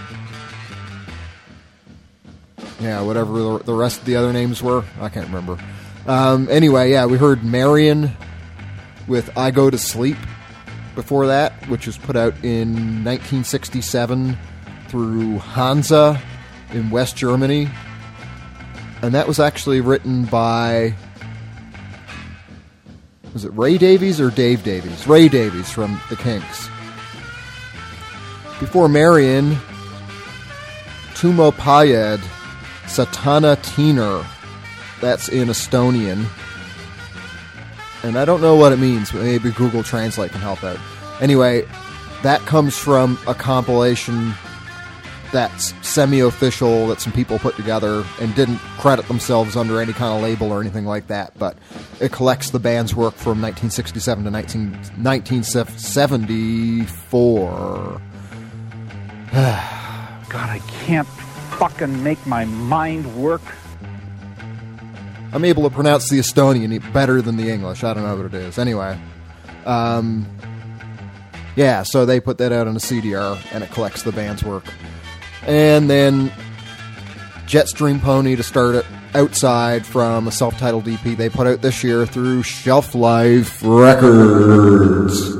Yeah, whatever the, rest of the other names were. I can't remember. Um, anyway, yeah, we heard Marion with I Go to Sleep before that, which was put out in 1967 through Hansa in West Germany. And that was actually written by. Was it Ray Davies or Dave Davies? Ray Davies from the Kinks. Before Marion, Tumo Payed, Satana Teener. That's in Estonian. And I don't know what it means, but maybe Google Translate can help out. Anyway, that comes from a compilation that's semi-official that some people put together and didn't credit themselves under any kind of label or anything like that but it collects the band's work from 1967 to 19, 1974 <sighs> God, I can't fucking make my mind work. i'm able to pronounce the estonian better than the english. I don't know what it is. Anyway um, yeah so they put that out on a cdr and it collects the band's work and then Jetstream Pony to start it outside from a self-titled EP they put out this year through Shelf Life Records.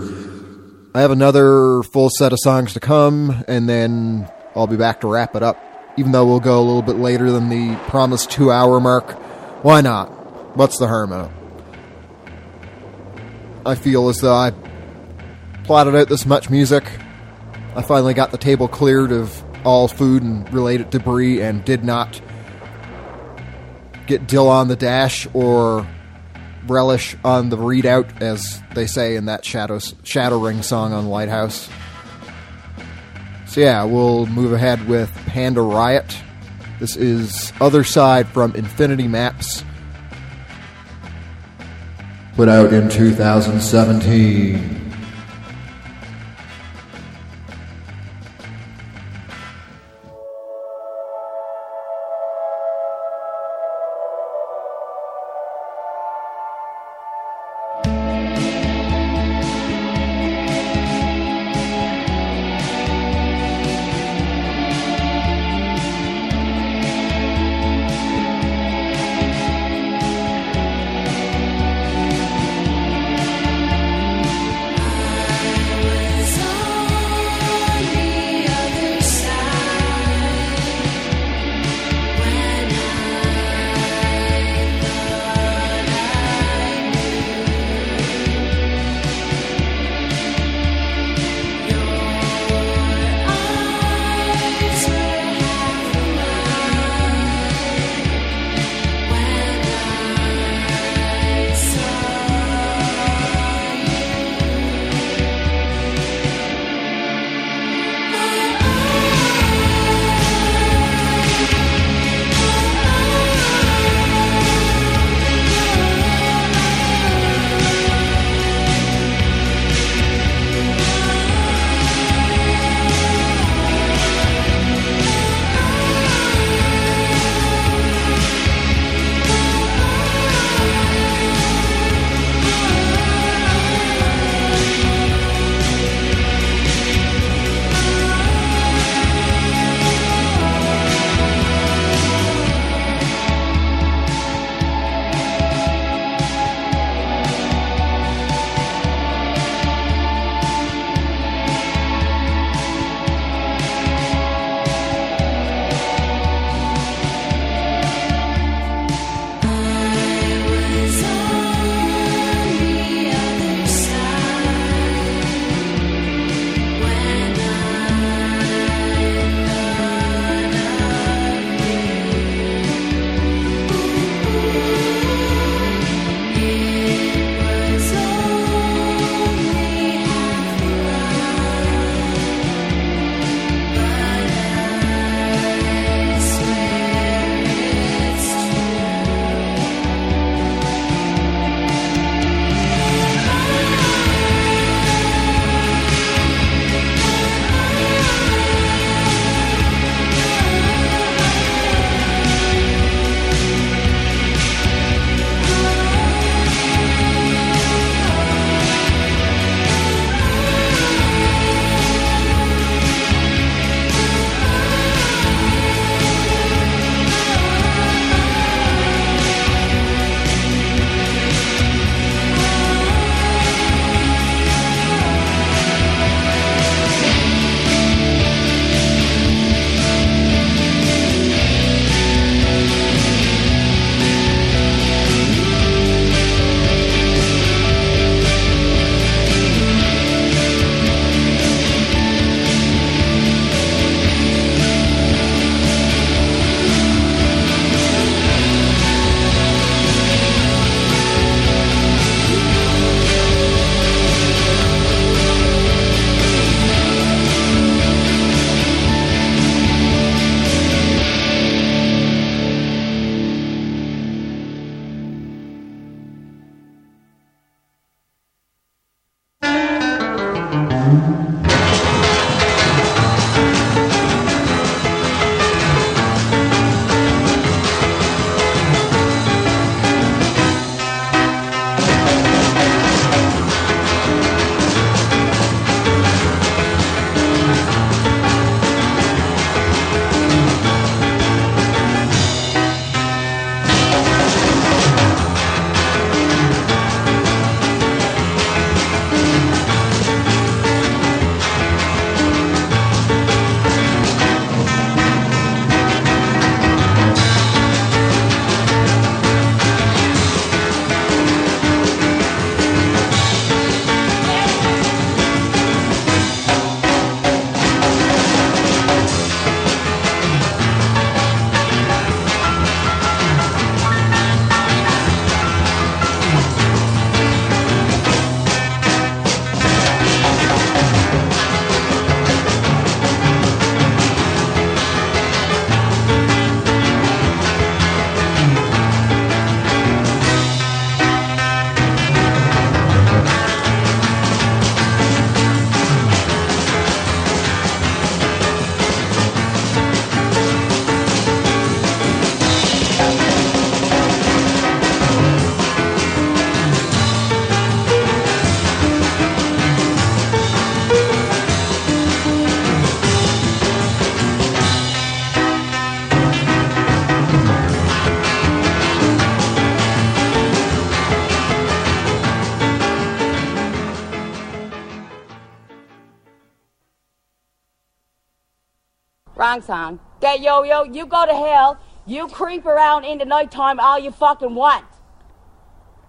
I have another full set of songs to come, and then I'll be back to wrap it up. Even though we'll go a little bit later than the promised two-hour mark, why not? What's the harm in it? I feel as though I plotted out this much music. I finally got the table cleared of all food and related debris and did not get dill on the dash or relish on the readout, as they say in that Shadows, Shadow Ring song on Lighthouse. So yeah, we'll move ahead with Panda Riot. This is Other Side from Infinity Maps. Put out in 2017. Song. Get yo yo, you go to hell. You creep around in the nighttime all you fucking want.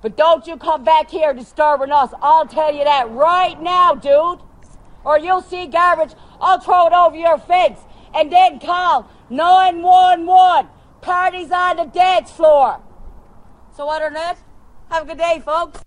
But don't you come back here disturbing us. I'll tell you that right now, dude. Or you'll see garbage. I'll throw it over your fence. And then call 911. Party's on the dance floor. So other than that, have a good day, folks.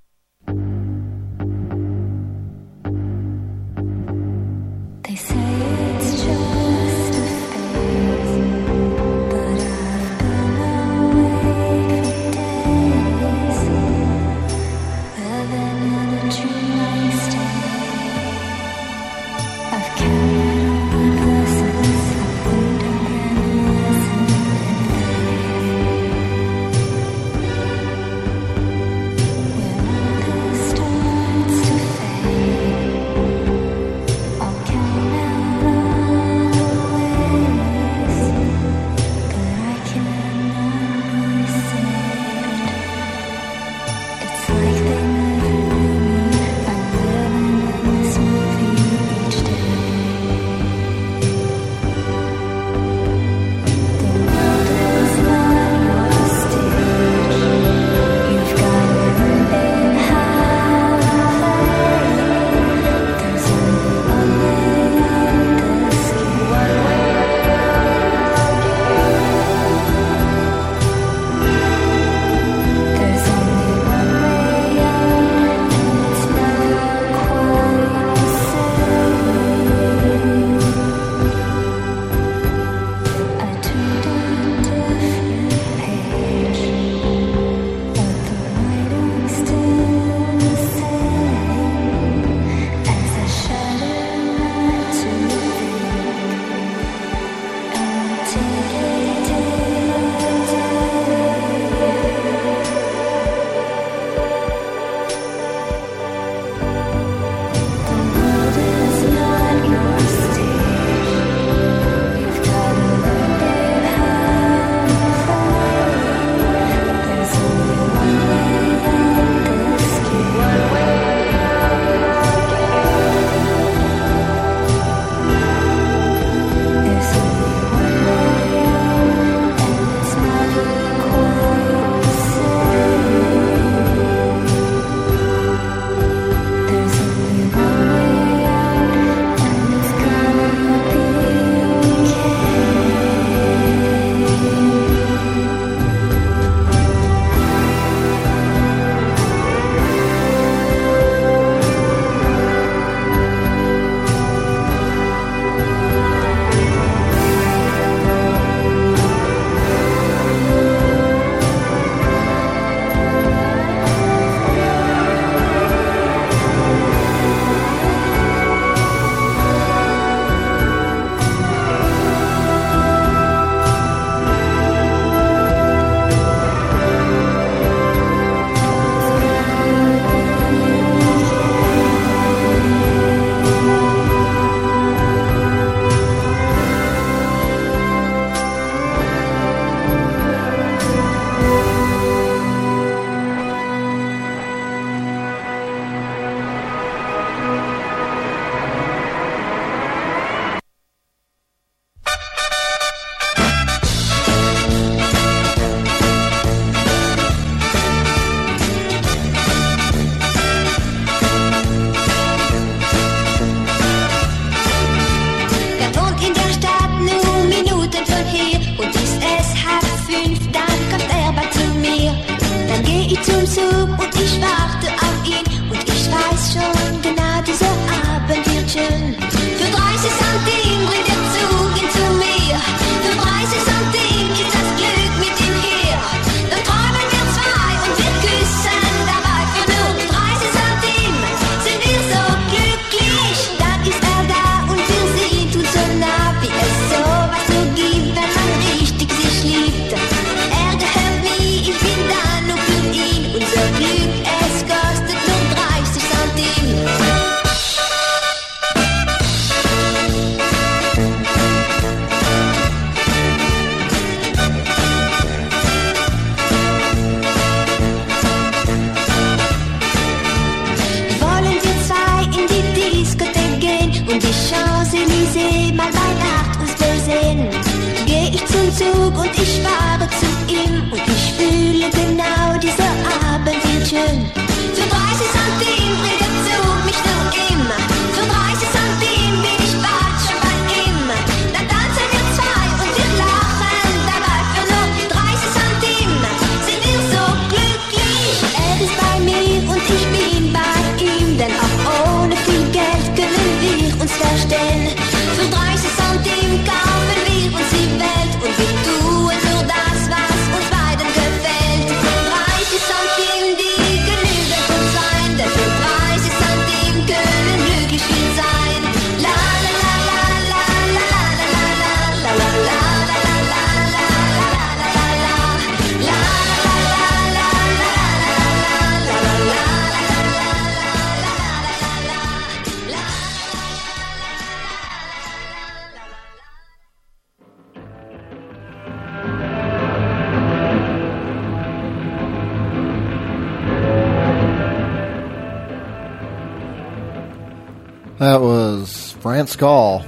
Gall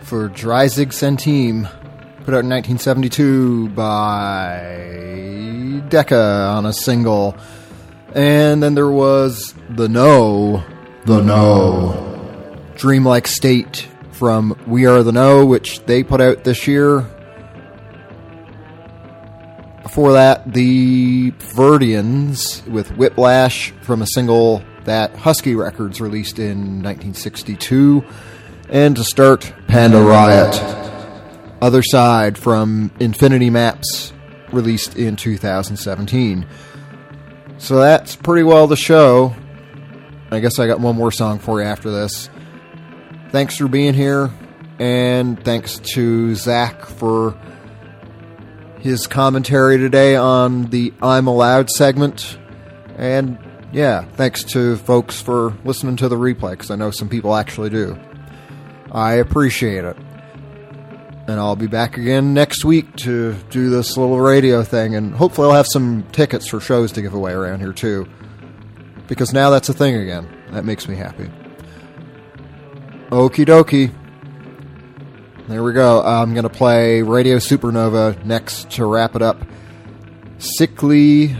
for Dreizig Centime, put out in 1972 by Decca on a single. And then there was The No, The No, Dreamlike State from We Are the No, which they put out this year. Before that, the Verdians with Whiplash from a single that Husky Records released in 1962. And to start, Panda Riot. Other Side from Infinity Maps, released in 2017. So that's pretty well the show. I guess I got one more song for you after this. Thanks for being here, and thanks to Zach for his commentary today on the I'm Allowed segment. And yeah, thanks to folks for listening to the replay, because I know some people actually do. I appreciate it. And I'll be back again next week to do this little radio thing, and hopefully I'll have some tickets for shows to give away around here too. Because now that's a thing again. That makes me happy. Okie dokie. There we go. I'm going to play Radio Supernova next to wrap it up. Sickly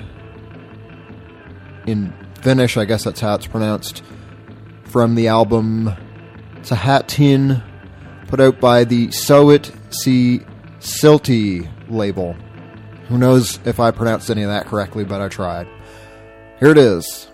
in Finnish, I guess that's how it's pronounced, from the album Sahatin, put out by the Sowit Si Silty label. Who knows if I pronounced any of that correctly, but I tried. Here it is.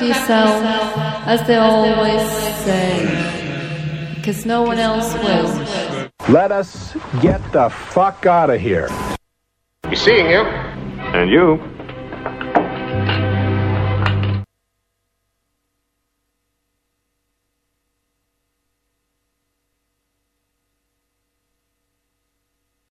Just yourself, as they always say, because no one else will. Let us get the fuck out of here. Be seeing you. And you?